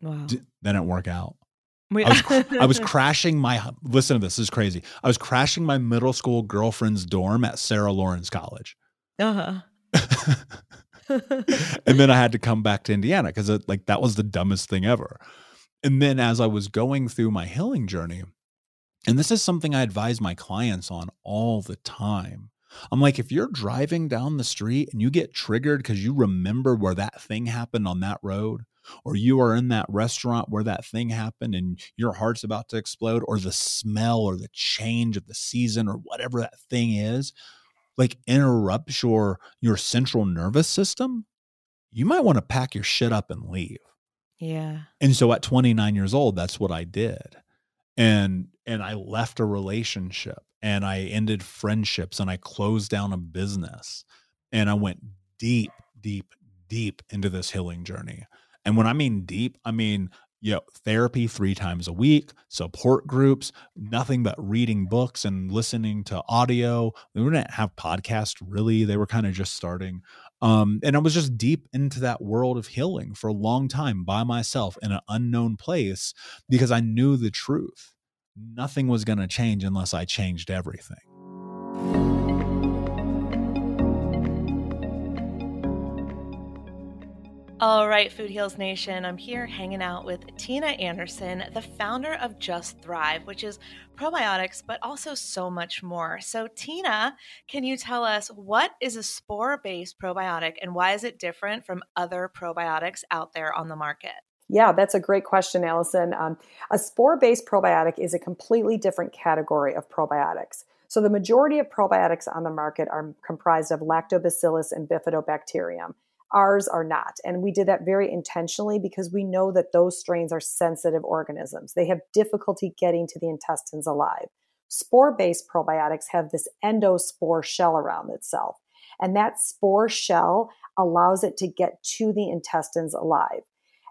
wow. D- That didn't work out. I was I was crashing my listen to this, this is crazy. I was crashing my middle school girlfriend's dorm at Sarah Lawrence College. uh-huh. and then I had to come back to Indiana because like that was the dumbest thing ever. And then as I was going through my healing journey, and this is something I advise my clients on all the time. I'm like, if you're driving down the street and you get triggered because you remember where that thing happened on that road, or you are in that restaurant where that thing happened and your heart's about to explode, or the smell or the change of the season or whatever that thing is, like interrupts your your central nervous system, you might want to pack your shit up and leave. yeah. And so at 29 years old, that's what I did. And and I left a relationship and I ended friendships and I closed down a business. And I went deep, deep, deep into this healing journey. And when I mean deep, I mean you know, therapy three times a week, support groups, nothing but reading books and listening to audio. We didn't have podcasts really. They were kind of just starting. Um, and I was just deep into that world of healing for a long time by myself in an unknown place because I knew the truth. nothing was going to change unless I changed everything. All right, Food Heals Nation, I'm here hanging out with Tina Anderson, the founder of Just Thrive, which is probiotics, but also so much more. So, Tina, can you tell us what is a spore based probiotic and why is it different from other probiotics out there on the market? Yeah, that's a great question, Allison. Um, a spore based probiotic is a completely different category of probiotics. So, the majority of probiotics on the market are comprised of lactobacillus and bifidobacterium. Ours are not. And we did that very intentionally because we know that those strains are sensitive organisms. They have difficulty getting to the intestines alive. Spore based probiotics have this endospore shell around itself. And that spore shell allows it to get to the intestines alive.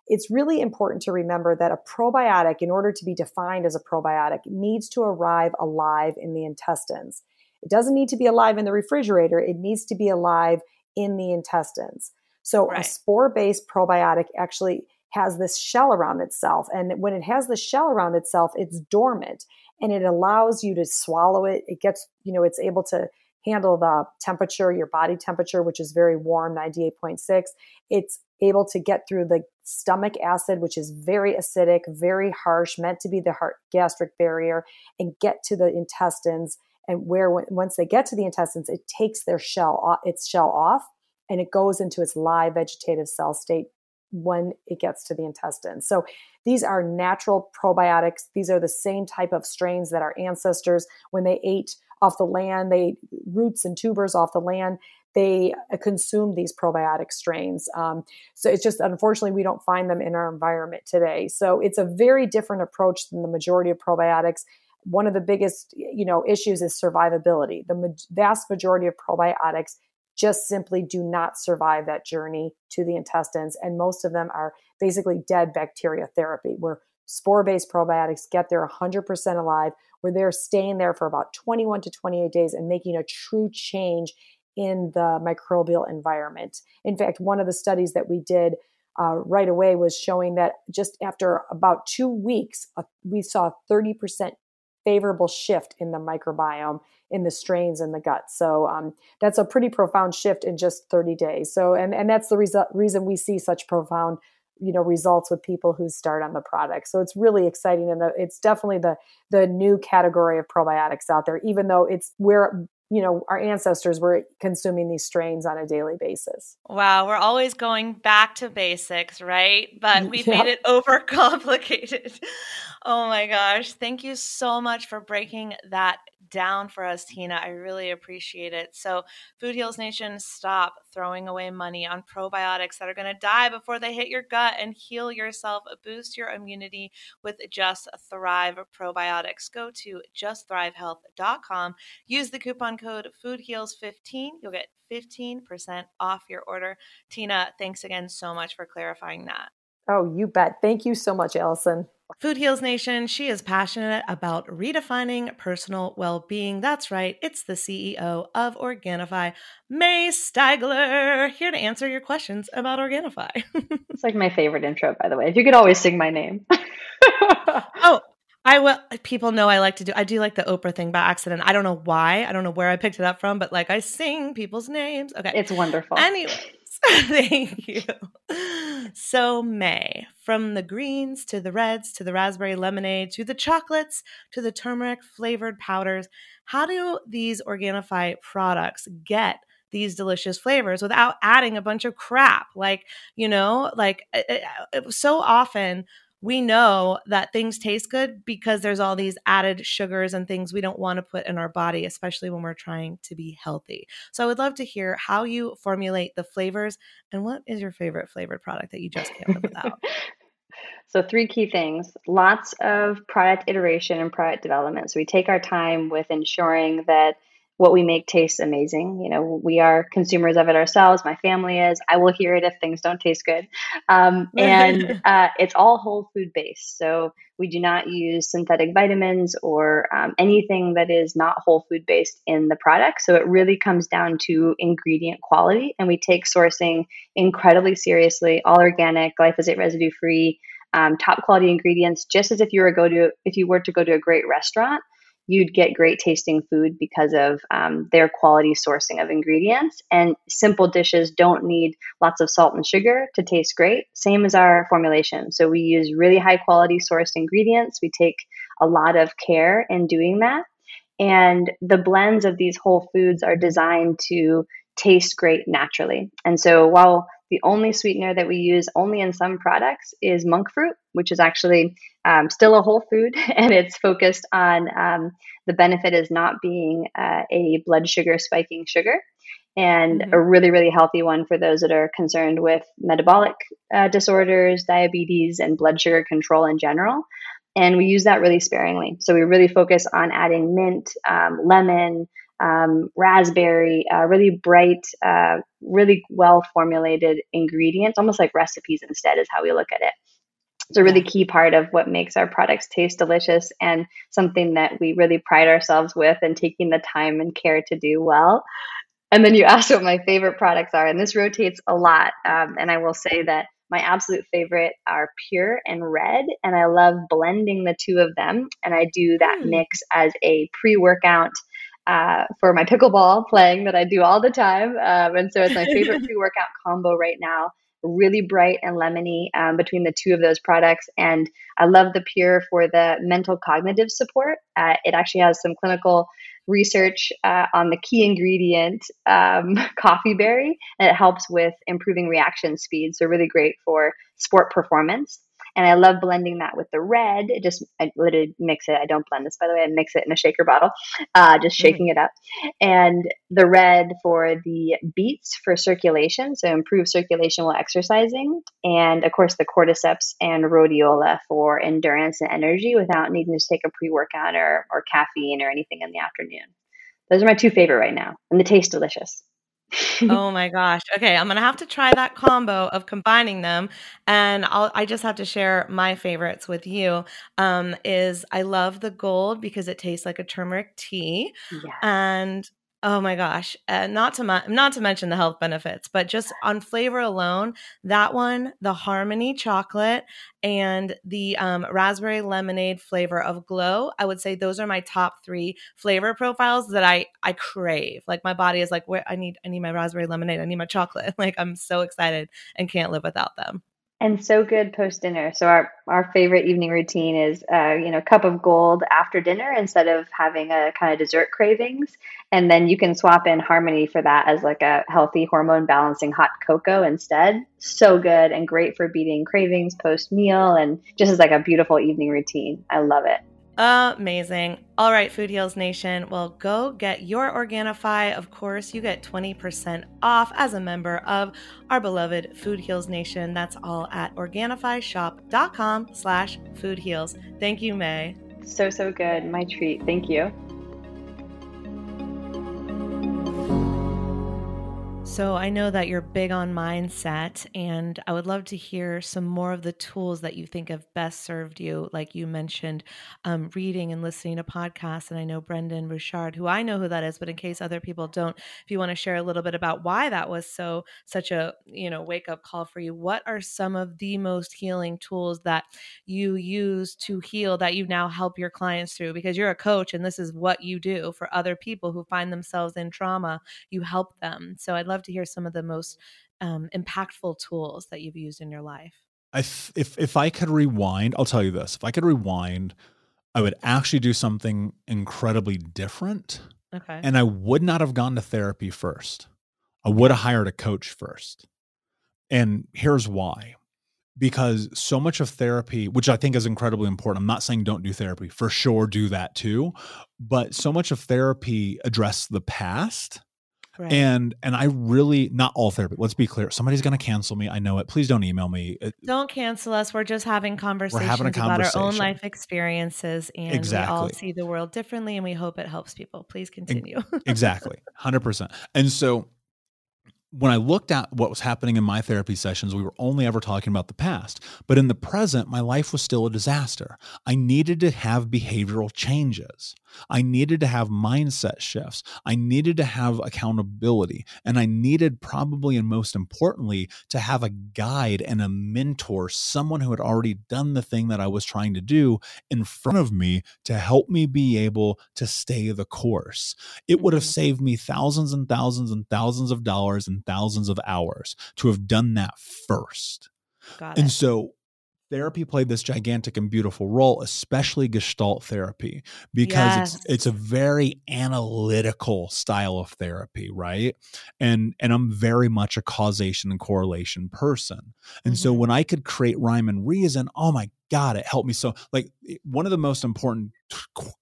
It's really important to remember that a probiotic, in order to be defined as a probiotic, needs to arrive alive in the intestines. It doesn't need to be alive in the refrigerator, it needs to be alive in the intestines. So right. a spore based probiotic actually has this shell around itself. And when it has the shell around itself, it's dormant and it allows you to swallow it. It gets, you know, it's able to handle the temperature, your body temperature, which is very warm, 98.6. It's able to get through the stomach acid, which is very acidic, very harsh, meant to be the heart gastric barrier, and get to the intestines. And where once they get to the intestines, it takes their shell, off, its shell off, and it goes into its live vegetative cell state when it gets to the intestines. So these are natural probiotics. These are the same type of strains that our ancestors, when they ate off the land, they roots and tubers off the land, they consumed these probiotic strains. Um, so it's just unfortunately we don't find them in our environment today. So it's a very different approach than the majority of probiotics. One of the biggest, you know, issues is survivability. The ma- vast majority of probiotics just simply do not survive that journey to the intestines. And most of them are basically dead bacteria therapy, where spore based probiotics get there 100% alive, where they're staying there for about 21 to 28 days and making a true change in the microbial environment. In fact, one of the studies that we did uh, right away was showing that just after about two weeks, uh, we saw a 30% favorable shift in the microbiome in the strains in the gut. So um, that's a pretty profound shift in just 30 days. So and and that's the reason reason we see such profound you know results with people who start on the product. So it's really exciting and it's definitely the the new category of probiotics out there. Even though it's where you know our ancestors were consuming these strains on a daily basis wow we're always going back to basics right but we've made it overcomplicated oh my gosh thank you so much for breaking that down for us, Tina. I really appreciate it. So, Food Heals Nation, stop throwing away money on probiotics that are going to die before they hit your gut and heal yourself. Boost your immunity with Just Thrive probiotics. Go to justthrivehealth.com. Use the coupon code FoodHeals15. You'll get 15% off your order. Tina, thanks again so much for clarifying that. Oh, you bet. Thank you so much, Allison. Food Heals Nation, she is passionate about redefining personal well being. That's right, it's the CEO of Organifi, May Steigler, here to answer your questions about Organifi. it's like my favorite intro, by the way. If you could always sing my name. oh, I will. People know I like to do. I do like the Oprah thing by accident. I don't know why. I don't know where I picked it up from, but like I sing people's names. Okay, it's wonderful. Anyways, thank you. So May, from the greens to the reds to the raspberry lemonade to the chocolates to the turmeric flavored powders, how do these Organifi products get these delicious flavors without adding a bunch of crap? Like, you know, like it, it, it, so often we know that things taste good because there's all these added sugars and things we don't want to put in our body, especially when we're trying to be healthy. So I would love to hear how you formulate the flavors and what is your favorite flavored product that you just can't live without. So, three key things lots of product iteration and product development. So, we take our time with ensuring that what we make tastes amazing. You know, we are consumers of it ourselves. My family is. I will hear it if things don't taste good. Um, and uh, it's all whole food based. So we do not use synthetic vitamins or um, anything that is not whole food based in the product. So it really comes down to ingredient quality. And we take sourcing incredibly seriously, all organic, glyphosate residue free. um, top quality ingredients, just as if you were go to if you were to go to a great restaurant you'd get great tasting food because of um, their quality sourcing of ingredients. And simple dishes don't need lots of salt and sugar to taste great, same as our formulation. So we use really high quality sourced ingredients. We take a lot of care in doing that. And the blends of these whole foods are designed to taste great naturally. And so while the only sweetener that we use only in some products is monk fruit, which is actually um, still a whole food, and it's focused on um, the benefit is not being uh, a blood sugar spiking sugar, and mm-hmm. a really really healthy one for those that are concerned with metabolic uh, disorders, diabetes, and blood sugar control in general. And we use that really sparingly. So we really focus on adding mint, um, lemon, um, raspberry, uh, really bright, uh, really well formulated ingredients, almost like recipes instead, is how we look at it. It's a really key part of what makes our products taste delicious and something that we really pride ourselves with and taking the time and care to do well. And then you asked what my favorite products are, and this rotates a lot. Um, and I will say that my absolute favorite are pure and red, and I love blending the two of them. And I do that mm. mix as a pre workout uh, for my pickleball playing that I do all the time. Um, and so it's my favorite pre workout combo right now. Really bright and lemony um, between the two of those products. And I love the Pure for the mental cognitive support. Uh, it actually has some clinical research uh, on the key ingredient, um, coffee berry, and it helps with improving reaction speed. So, really great for sport performance. And I love blending that with the red. It just, I literally mix it. I don't blend this, by the way. I mix it in a shaker bottle, uh, just mm. shaking mm. it up. And the red for the beets for circulation, so improve circulation while exercising. And of course, the cordyceps and rhodiola for endurance and energy without needing to take a pre workout or, or caffeine or anything in the afternoon. Those are my two favorite right now, and they taste delicious oh my gosh. Okay, I'm gonna have to try that combo of combining them, and I'll. I just have to share my favorites with you. Um, is I love the gold because it tastes like a turmeric tea, yes. and Oh my gosh! Uh, not to mu- not to mention the health benefits, but just on flavor alone, that one, the Harmony chocolate and the um, raspberry lemonade flavor of Glow, I would say those are my top three flavor profiles that I I crave. Like my body is like, where I need I need my raspberry lemonade, I need my chocolate. Like I'm so excited and can't live without them and so good post dinner. So our our favorite evening routine is uh, you know cup of gold after dinner instead of having a kind of dessert cravings, and then you can swap in harmony for that as like a healthy hormone balancing hot cocoa instead. So good and great for beating cravings post meal and just as like a beautiful evening routine. I love it. Amazing. All right, Food Heals Nation. Well, go get your Organifi. Of course, you get 20% off as a member of our beloved Food Heals Nation. That's all at OrganifiShop.com slash Food Heals. Thank you, May. So, so good. My treat. Thank you. So I know that you're big on mindset, and I would love to hear some more of the tools that you think have best served you. Like you mentioned, um, reading and listening to podcasts. And I know Brendon Burchard, who I know who that is, but in case other people don't, if you want to share a little bit about why that was so such a you know wake up call for you, what are some of the most healing tools that you use to heal that you now help your clients through? Because you're a coach, and this is what you do for other people who find themselves in trauma. You help them. So I'd love to to hear some of the most um, impactful tools that you've used in your life. I th- if if I could rewind, I'll tell you this: if I could rewind, I would actually do something incredibly different. Okay. And I would not have gone to therapy first. I would have hired a coach first. And here's why. Because so much of therapy, which I think is incredibly important, I'm not saying don't do therapy, for sure do that too. But so much of therapy address the past Right. And and I really not all therapy. Let's be clear. Somebody's going to cancel me. I know it. Please don't email me. Don't cancel us. We're just having conversations having about our own life experiences, and exactly. we all see the world differently, and we hope it helps people. Please continue. exactly, hundred percent. And so, when I looked at what was happening in my therapy sessions, we were only ever talking about the past. But in the present, my life was still a disaster. I needed to have behavioral changes. I needed to have mindset shifts. I needed to have accountability. And I needed, probably and most importantly, to have a guide and a mentor, someone who had already done the thing that I was trying to do in front of me to help me be able to stay the course. It would have Mhm. saved me thousands and thousands and thousands of dollars and thousands of hours to have done that first. Got And so therapy played this gigantic and beautiful role, especially gestalt therapy, because it's Yes. it's a very analytical style of therapy, right? And and I'm very much a causation and correlation person. And so Mhm. when I could create rhyme and reason, oh my God, it helped me so. Like one of the most important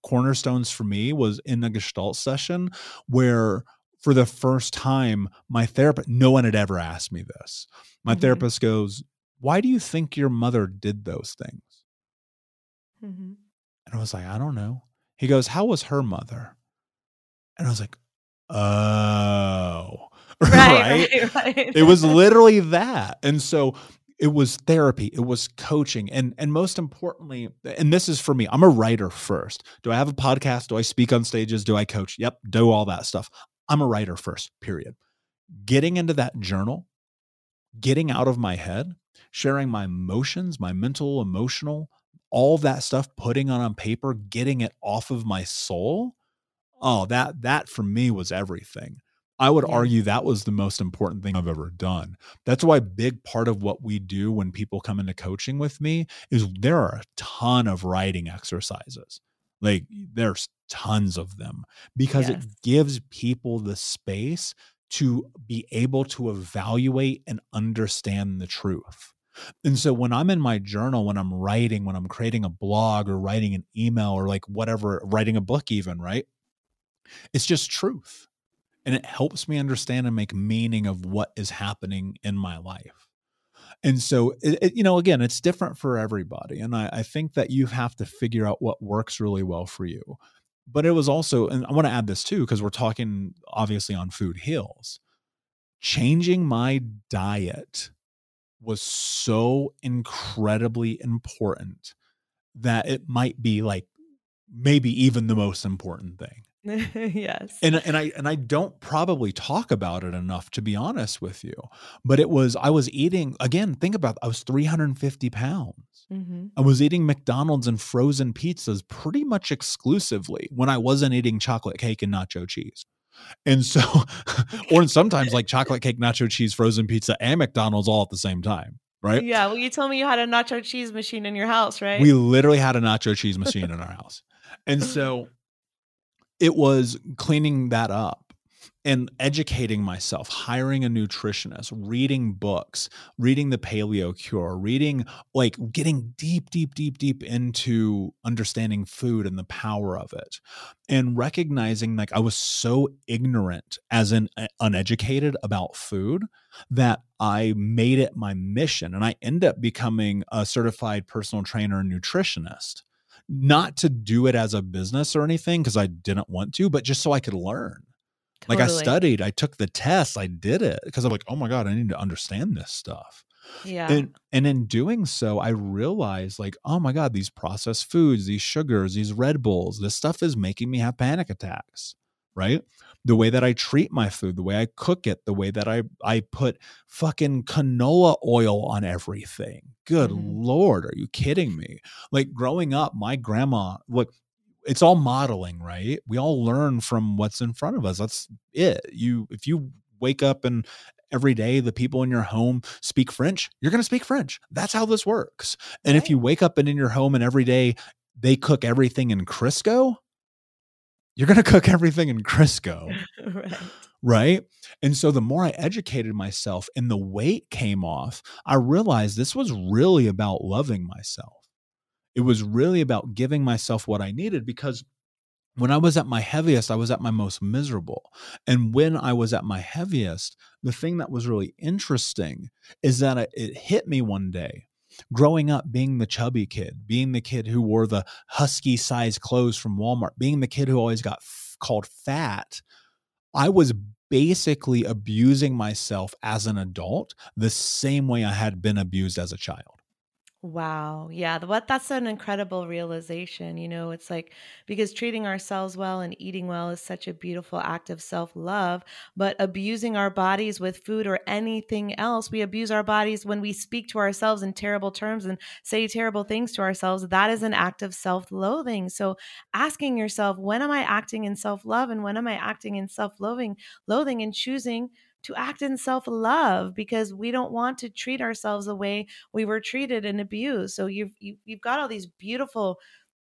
cornerstones for me was in a gestalt session where for the first time, my therapist, no one had ever asked me this. My Mhm. therapist goes, Why do you think your mother did those things? Mm-hmm. And I was like, I don't know. He goes, How was her mother? And I was like, Oh, Right, right, right. it was literally that. And so it was therapy, it was coaching, and and most importantly, and this is for me, I'm a writer first. Do I have a podcast? Do I speak on stages? Do I coach? Yep, do all that stuff. I'm a writer first, period. Getting into that journal, getting out of my head, sharing my emotions, my mental, emotional, all that stuff, putting it on paper, getting it off of my soul. Oh, that that for me was everything. I would Yeah. argue that was the most important thing I've ever done. That's why a big part of what we do when people come into coaching with me is there are a ton of writing exercises. Like there's tons of them because Yes. it gives people the space to be able to evaluate and understand the truth. And so when I'm in my journal, when I'm writing, when I'm creating a blog or writing an email or like whatever, writing a book, even, right? It's just truth. And it helps me understand and make meaning of what is happening in my life. And so, it, it- you know, again, it's different for everybody. And I, I think that you have to figure out what works really well for you. But it was also, and I want to add this too, because we're talking obviously on food heals. Changing my diet was so incredibly important that it might be like maybe even the most important thing yes. and and I and I don't probably talk about it enough to be honest with you. But it was I was eating again. Think about I was 350 pounds. hmm I was eating McDonald's and frozen pizzas pretty much exclusively when I wasn't eating chocolate cake and nacho cheese. And so, or sometimes like chocolate cake, nacho cheese, frozen pizza, and McDonald's all at the same time, right? Yeah. Well, you told me you had a nacho cheese machine in your house, right? We literally had a nacho cheese machine in our house. And so it was cleaning that up and educating myself, hiring a nutritionist, reading books, reading the paleo cure, reading like getting deep, deep, deep, deep into understanding food and the power of it. And recognizing like I was so ignorant as an uh, uneducated about food that I made it my mission and I end up becoming a certified personal trainer and nutritionist. Not to do it as a business or anything because I didn't want to, but just so I could learn. Like I studied, I took the test, I did it because I'm like, oh my God, I need to understand this stuff. Yeah. And and in doing so, I realized like, oh my God, these processed foods, these sugars, these Red Bulls, this stuff is making me have panic attacks. Right. The way that I treat my food, the way I cook it, the way that I I put fucking canola oil on everything. Good Mhm. lord, are you kidding me? Like growing up, my grandma, look, it's all modeling, right? We all learn from what's in front of us. That's it. You if you wake up and every day the people in your home speak French, you're going to speak French. That's how this works. And if you wake up and in your home and every day they cook everything in Crisco, you're going to cook everything in Crisco right. right? And so the more I educated myself and the weight came off, I realized this was really about loving myself. It was really about giving myself what I needed because when I was at my heaviest, I was at my most miserable. And when I was at my heaviest, the thing that was really interesting is that it- it hit me one day. Growing up, being the chubby kid, being the kid who wore the husky size clothes from Walmart, being the kid who always got f- called fat, I was basically abusing myself as an adult the same way I had been abused as a child. Wow. Yeah. What that's an incredible realization. You know, it's like because treating ourselves well and eating well is such a beautiful act of self-love, but abusing our bodies with food or anything else, we abuse our bodies when we speak to ourselves in terrible terms and say terrible things to ourselves. That is an act of self-loathing. So asking yourself, when am I acting in self-love and when am I acting in self-loathing, loathing and choosing to act in self love because we don't want to treat ourselves the way we were treated and abused. So you've you, have you have got all these beautiful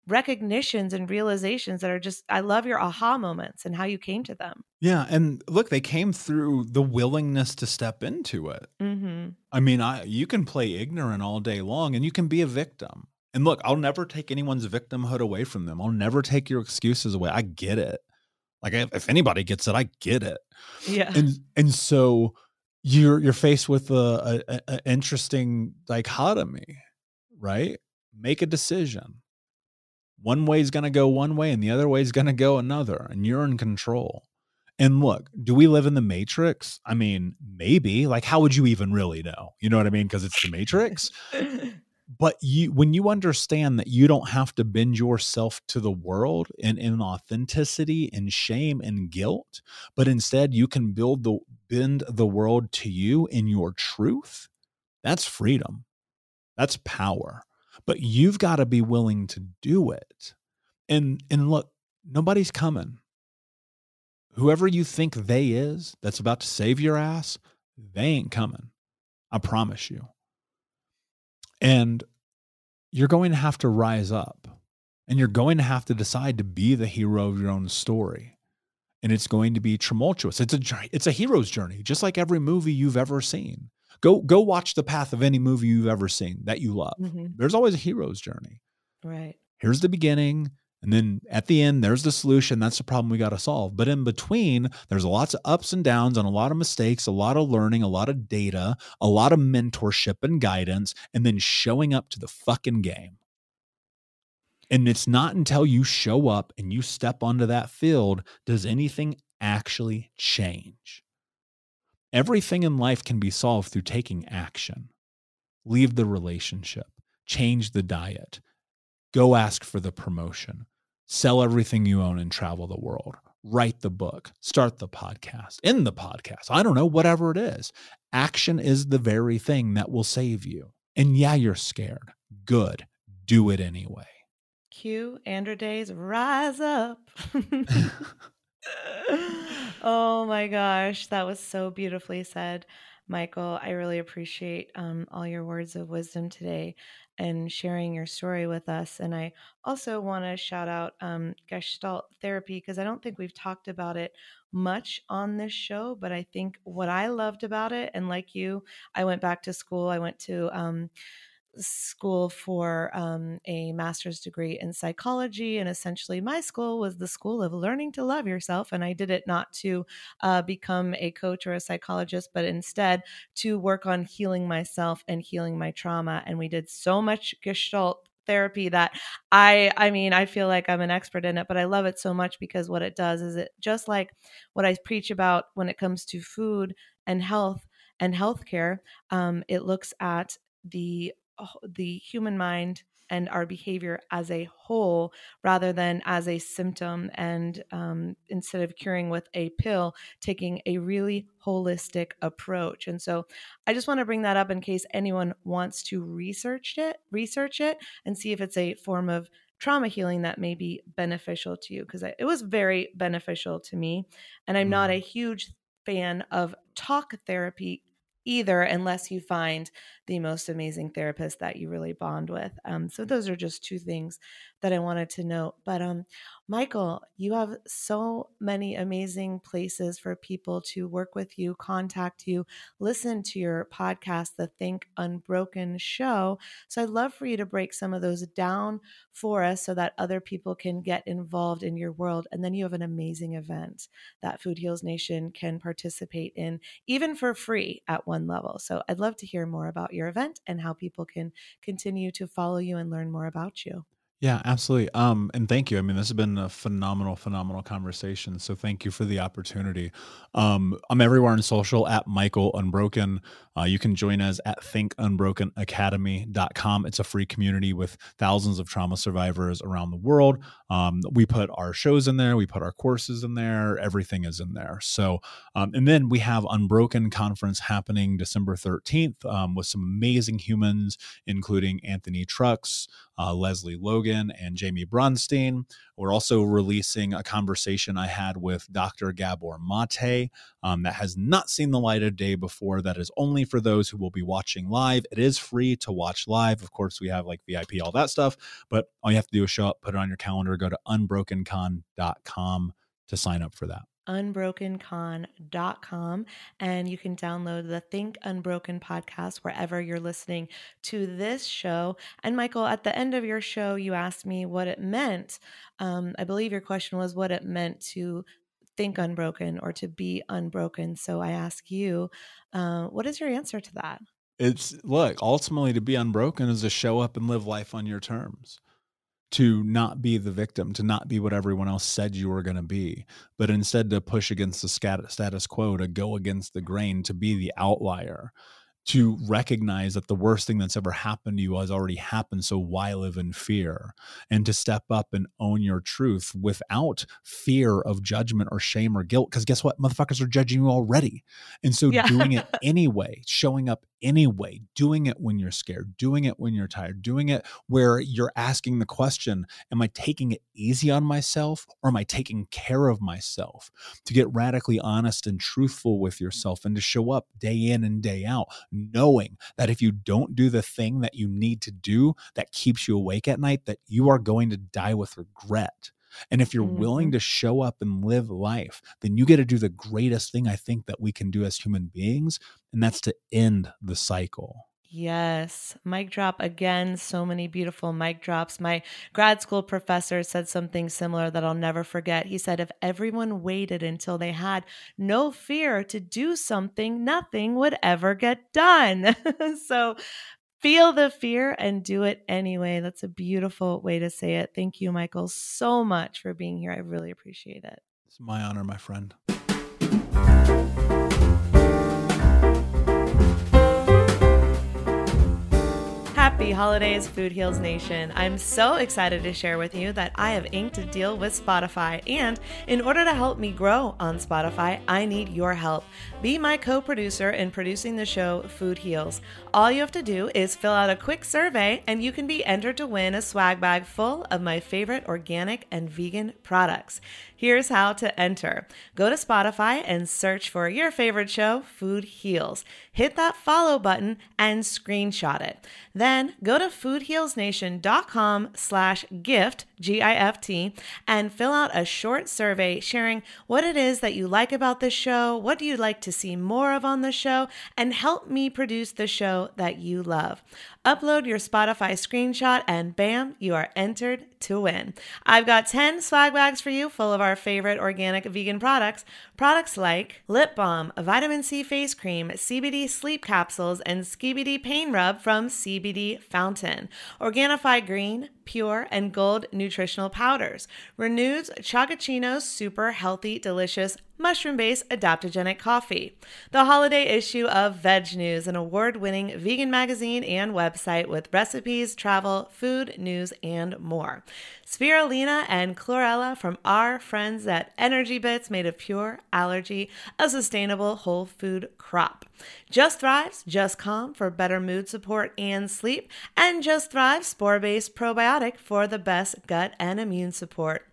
recognitions and realizations that are just I love your aha moments and how you came to them. Yeah, and look, they came through the willingness to step into it. Mm-hmm. I mean, I you can play ignorant all day long, and you can be a victim. And look, I'll never take anyone's victimhood away from them. I'll never take your excuses away. I get it. Like if, if anybody gets it, I get it. Yeah. And and so you're you're faced with a, a, a interesting dichotomy, right? Make a decision. One way is going to go one way, and the other way is going to go another, and you're in control. And look, do we live in the Matrix? I mean, maybe. Like, how would you even really know? You know what I mean? Because it's the Matrix but you when you understand that you don't have to bend yourself to the world in, in authenticity and shame and guilt but instead you can build the bend the world to you in your truth that's freedom. That's power. But you've got to be willing to do it. And and look nobody's coming. Whoever you think they is that's about to save your ass they ain't coming. I promise you and you're going to have to rise up and you're going to have to decide to be the hero of your own story. And it's going to be tumultuous. It's a it's a hero's journey, just like every movie you've ever seen. Go go watch the path of any movie you've ever seen that you love. Mm-hmm. There's always a hero's journey. Right. Here's the beginning, and then at the end, there's the solution. That's the problem we got to solve. But in between, there's lots of ups and downs and a lot of mistakes, a lot of learning, a lot of data, a lot of mentorship and guidance, and then showing up to the fucking game. And it's not until you show up and you step onto that field does anything actually change. Everything in life can be solved through taking action. Leave the relationship, change the diet, go ask for the promotion, sell everything you own and travel the world, write the book, start the podcast, end the podcast. I don't know, whatever it is. Action is the very thing that will save you. And yeah, you're scared. Good. Do it anyway. Cue Andra Day's Rise Up. oh my gosh, that was so beautifully said. Michael, I really appreciate um, all your words of wisdom today and sharing your story with us. And I also want to shout out um, Gestalt therapy because I don't think we've talked about it much on this show, but I think what I loved about it, and like you, I went back to school. I went to um, school for um, a master's degree in psychology. And essentially, my school was the school of learning to love yourself. And I did it not to uh, become a coach or a psychologist, but instead to work on healing myself and healing my trauma. And we did so much gestalt therapy that I I mean I feel like I'm an expert in it but I love it so much because what it does is it just like what I preach about when it comes to food and health and healthcare um, it looks at the the human mind and our behavior as a whole rather than as a symptom and um, instead of curing with a pill taking a really holistic approach and so i just want to bring that up in case anyone wants to research it research it and see if it's a form of trauma healing that may be beneficial to you because it was very beneficial to me and i'm mm. not a huge fan of talk therapy either unless you find the most amazing therapist that you really bond with. Um, so those are just two things that I wanted to note. But um, Michael, you have so many amazing places for people to work with you, contact you, listen to your podcast, the Think Unbroken Show. So I'd love for you to break some of those down for us so that other people can get involved in your world. And then you have an amazing event that Food Heals Nation can participate in, even for free at one level. So I'd love to hear more about your event and how people can continue to follow you and learn more about you. Yeah, absolutely. Um, and thank you. I mean, this has been a phenomenal, phenomenal conversation. So thank you for the opportunity. Um, I'm everywhere on social at Michael Unbroken. Uh, you can join us at thinkunbrokenacademy.com. It's a free community with thousands of trauma survivors around the world. Um, we put our shows in there, we put our courses in there, everything is in there. So, um, and then we have Unbroken Conference happening December 13th um, with some amazing humans, including Anthony Trucks, uh, Leslie Logan, and Jamie Bronstein. We're also releasing a conversation I had with Dr. Gabor Mate um, that has not seen the light of day before. That is only for those who will be watching live. It is free to watch live. Of course, we have like VIP, all that stuff, but all you have to do is show up, put it on your calendar, go to unbrokencon.com to sign up for that unbrokencon.com and you can download the Think Unbroken podcast wherever you're listening to this show. And Michael, at the end of your show, you asked me what it meant. Um, I believe your question was what it meant to think unbroken or to be unbroken. So I ask you, uh, what is your answer to that? It's look, ultimately, to be unbroken is to show up and live life on your terms to not be the victim, to not be what everyone else said you were going to be, but instead to push against the status quo, to go against the grain, to be the outlier, to recognize that the worst thing that's ever happened to you has already happened. So why live in fear? And to step up and own your truth without fear of judgment or shame or guilt. Because guess what? Motherfuckers are judging you already. And so yeah. doing it anyway, showing up anyway, doing it when you're scared, doing it when you're tired, doing it where you're asking the question, Am I taking it easy on myself or am I taking care of myself? To get radically honest and truthful with yourself and to show up day in and day out, knowing that if you don't do the thing that you need to do that keeps you awake at night, that you are going to die with regret. And if you're mm-hmm. willing to show up and live life, then you get to do the greatest thing I think that we can do as human beings, and that's to end the cycle. Yes, mic drop again. So many beautiful mic drops. My grad school professor said something similar that I'll never forget. He said, If everyone waited until they had no fear to do something, nothing would ever get done. so feel the fear and do it anyway. That's a beautiful way to say it. Thank you, Michael, so much for being here. I really appreciate it. It's my honor, my friend. Happy holidays, Food Heals Nation. I'm so excited to share with you that I have inked a deal with Spotify. And in order to help me grow on Spotify, I need your help. Be my co producer in producing the show Food Heals. All you have to do is fill out a quick survey, and you can be entered to win a swag bag full of my favorite organic and vegan products. Here's how to enter go to Spotify and search for your favorite show, Food Heals. Hit that follow button and screenshot it. Then go to foodhealsnation.com slash gift, G-I-F-T, and fill out a short survey sharing what it is that you like about the show, what do you like to see more of on the show, and help me produce the show that you love. Upload your Spotify screenshot, and bam, you are entered to win. I've got 10 swag bags for you full of our favorite organic vegan products. Products like lip balm, a vitamin C face cream, CBD sleep capsules, and Skibidi pain rub from CBD Fountain. Organifi green, pure, and gold nutritional powders. Renewed's Chocachino's super healthy, delicious mushroom based adaptogenic coffee. The holiday issue of Veg News, an award winning vegan magazine and website with recipes, travel, food, news, and more. Spirulina and chlorella from our friends at Energy Bits, made of pure algae, a sustainable whole food crop. Just Thrives, Just Calm for better mood support and sleep, and Just Thrive spore based probiotic for the best gut and immune support.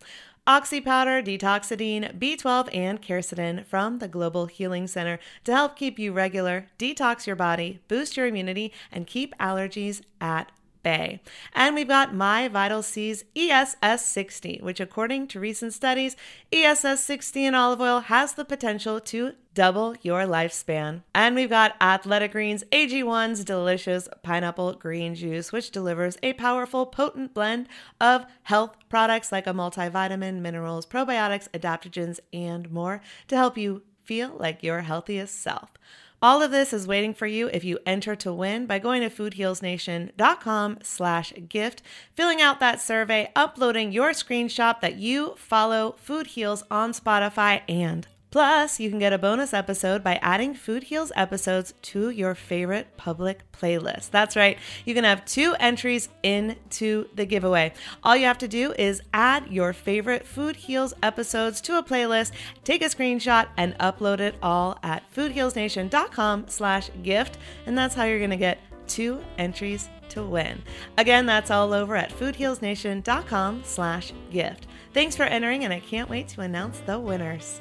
Oxy powder, Detoxadine, B12, and quercetin from the Global Healing Center to help keep you regular, detox your body, boost your immunity, and keep allergies at bay. And we've got My Vital C's ESS 60, which, according to recent studies, ESS 60 in olive oil has the potential to double your lifespan. And we've got Athletic Greens AG1's delicious pineapple green juice, which delivers a powerful, potent blend of health products like a multivitamin, minerals, probiotics, adaptogens, and more to help you feel like your healthiest self. All of this is waiting for you if you enter to win by going to foodhealsnation.com slash gift, filling out that survey, uploading your screenshot that you follow Food Heals on Spotify, and Plus, you can get a bonus episode by adding Food Heals episodes to your favorite public playlist. That's right, you can have two entries into the giveaway. All you have to do is add your favorite Food Heals episodes to a playlist, take a screenshot, and upload it all at foodhealsnation.com slash gift, and that's how you're gonna get two entries to win. Again, that's all over at foodhealsnation.com slash gift. Thanks for entering, and I can't wait to announce the winners.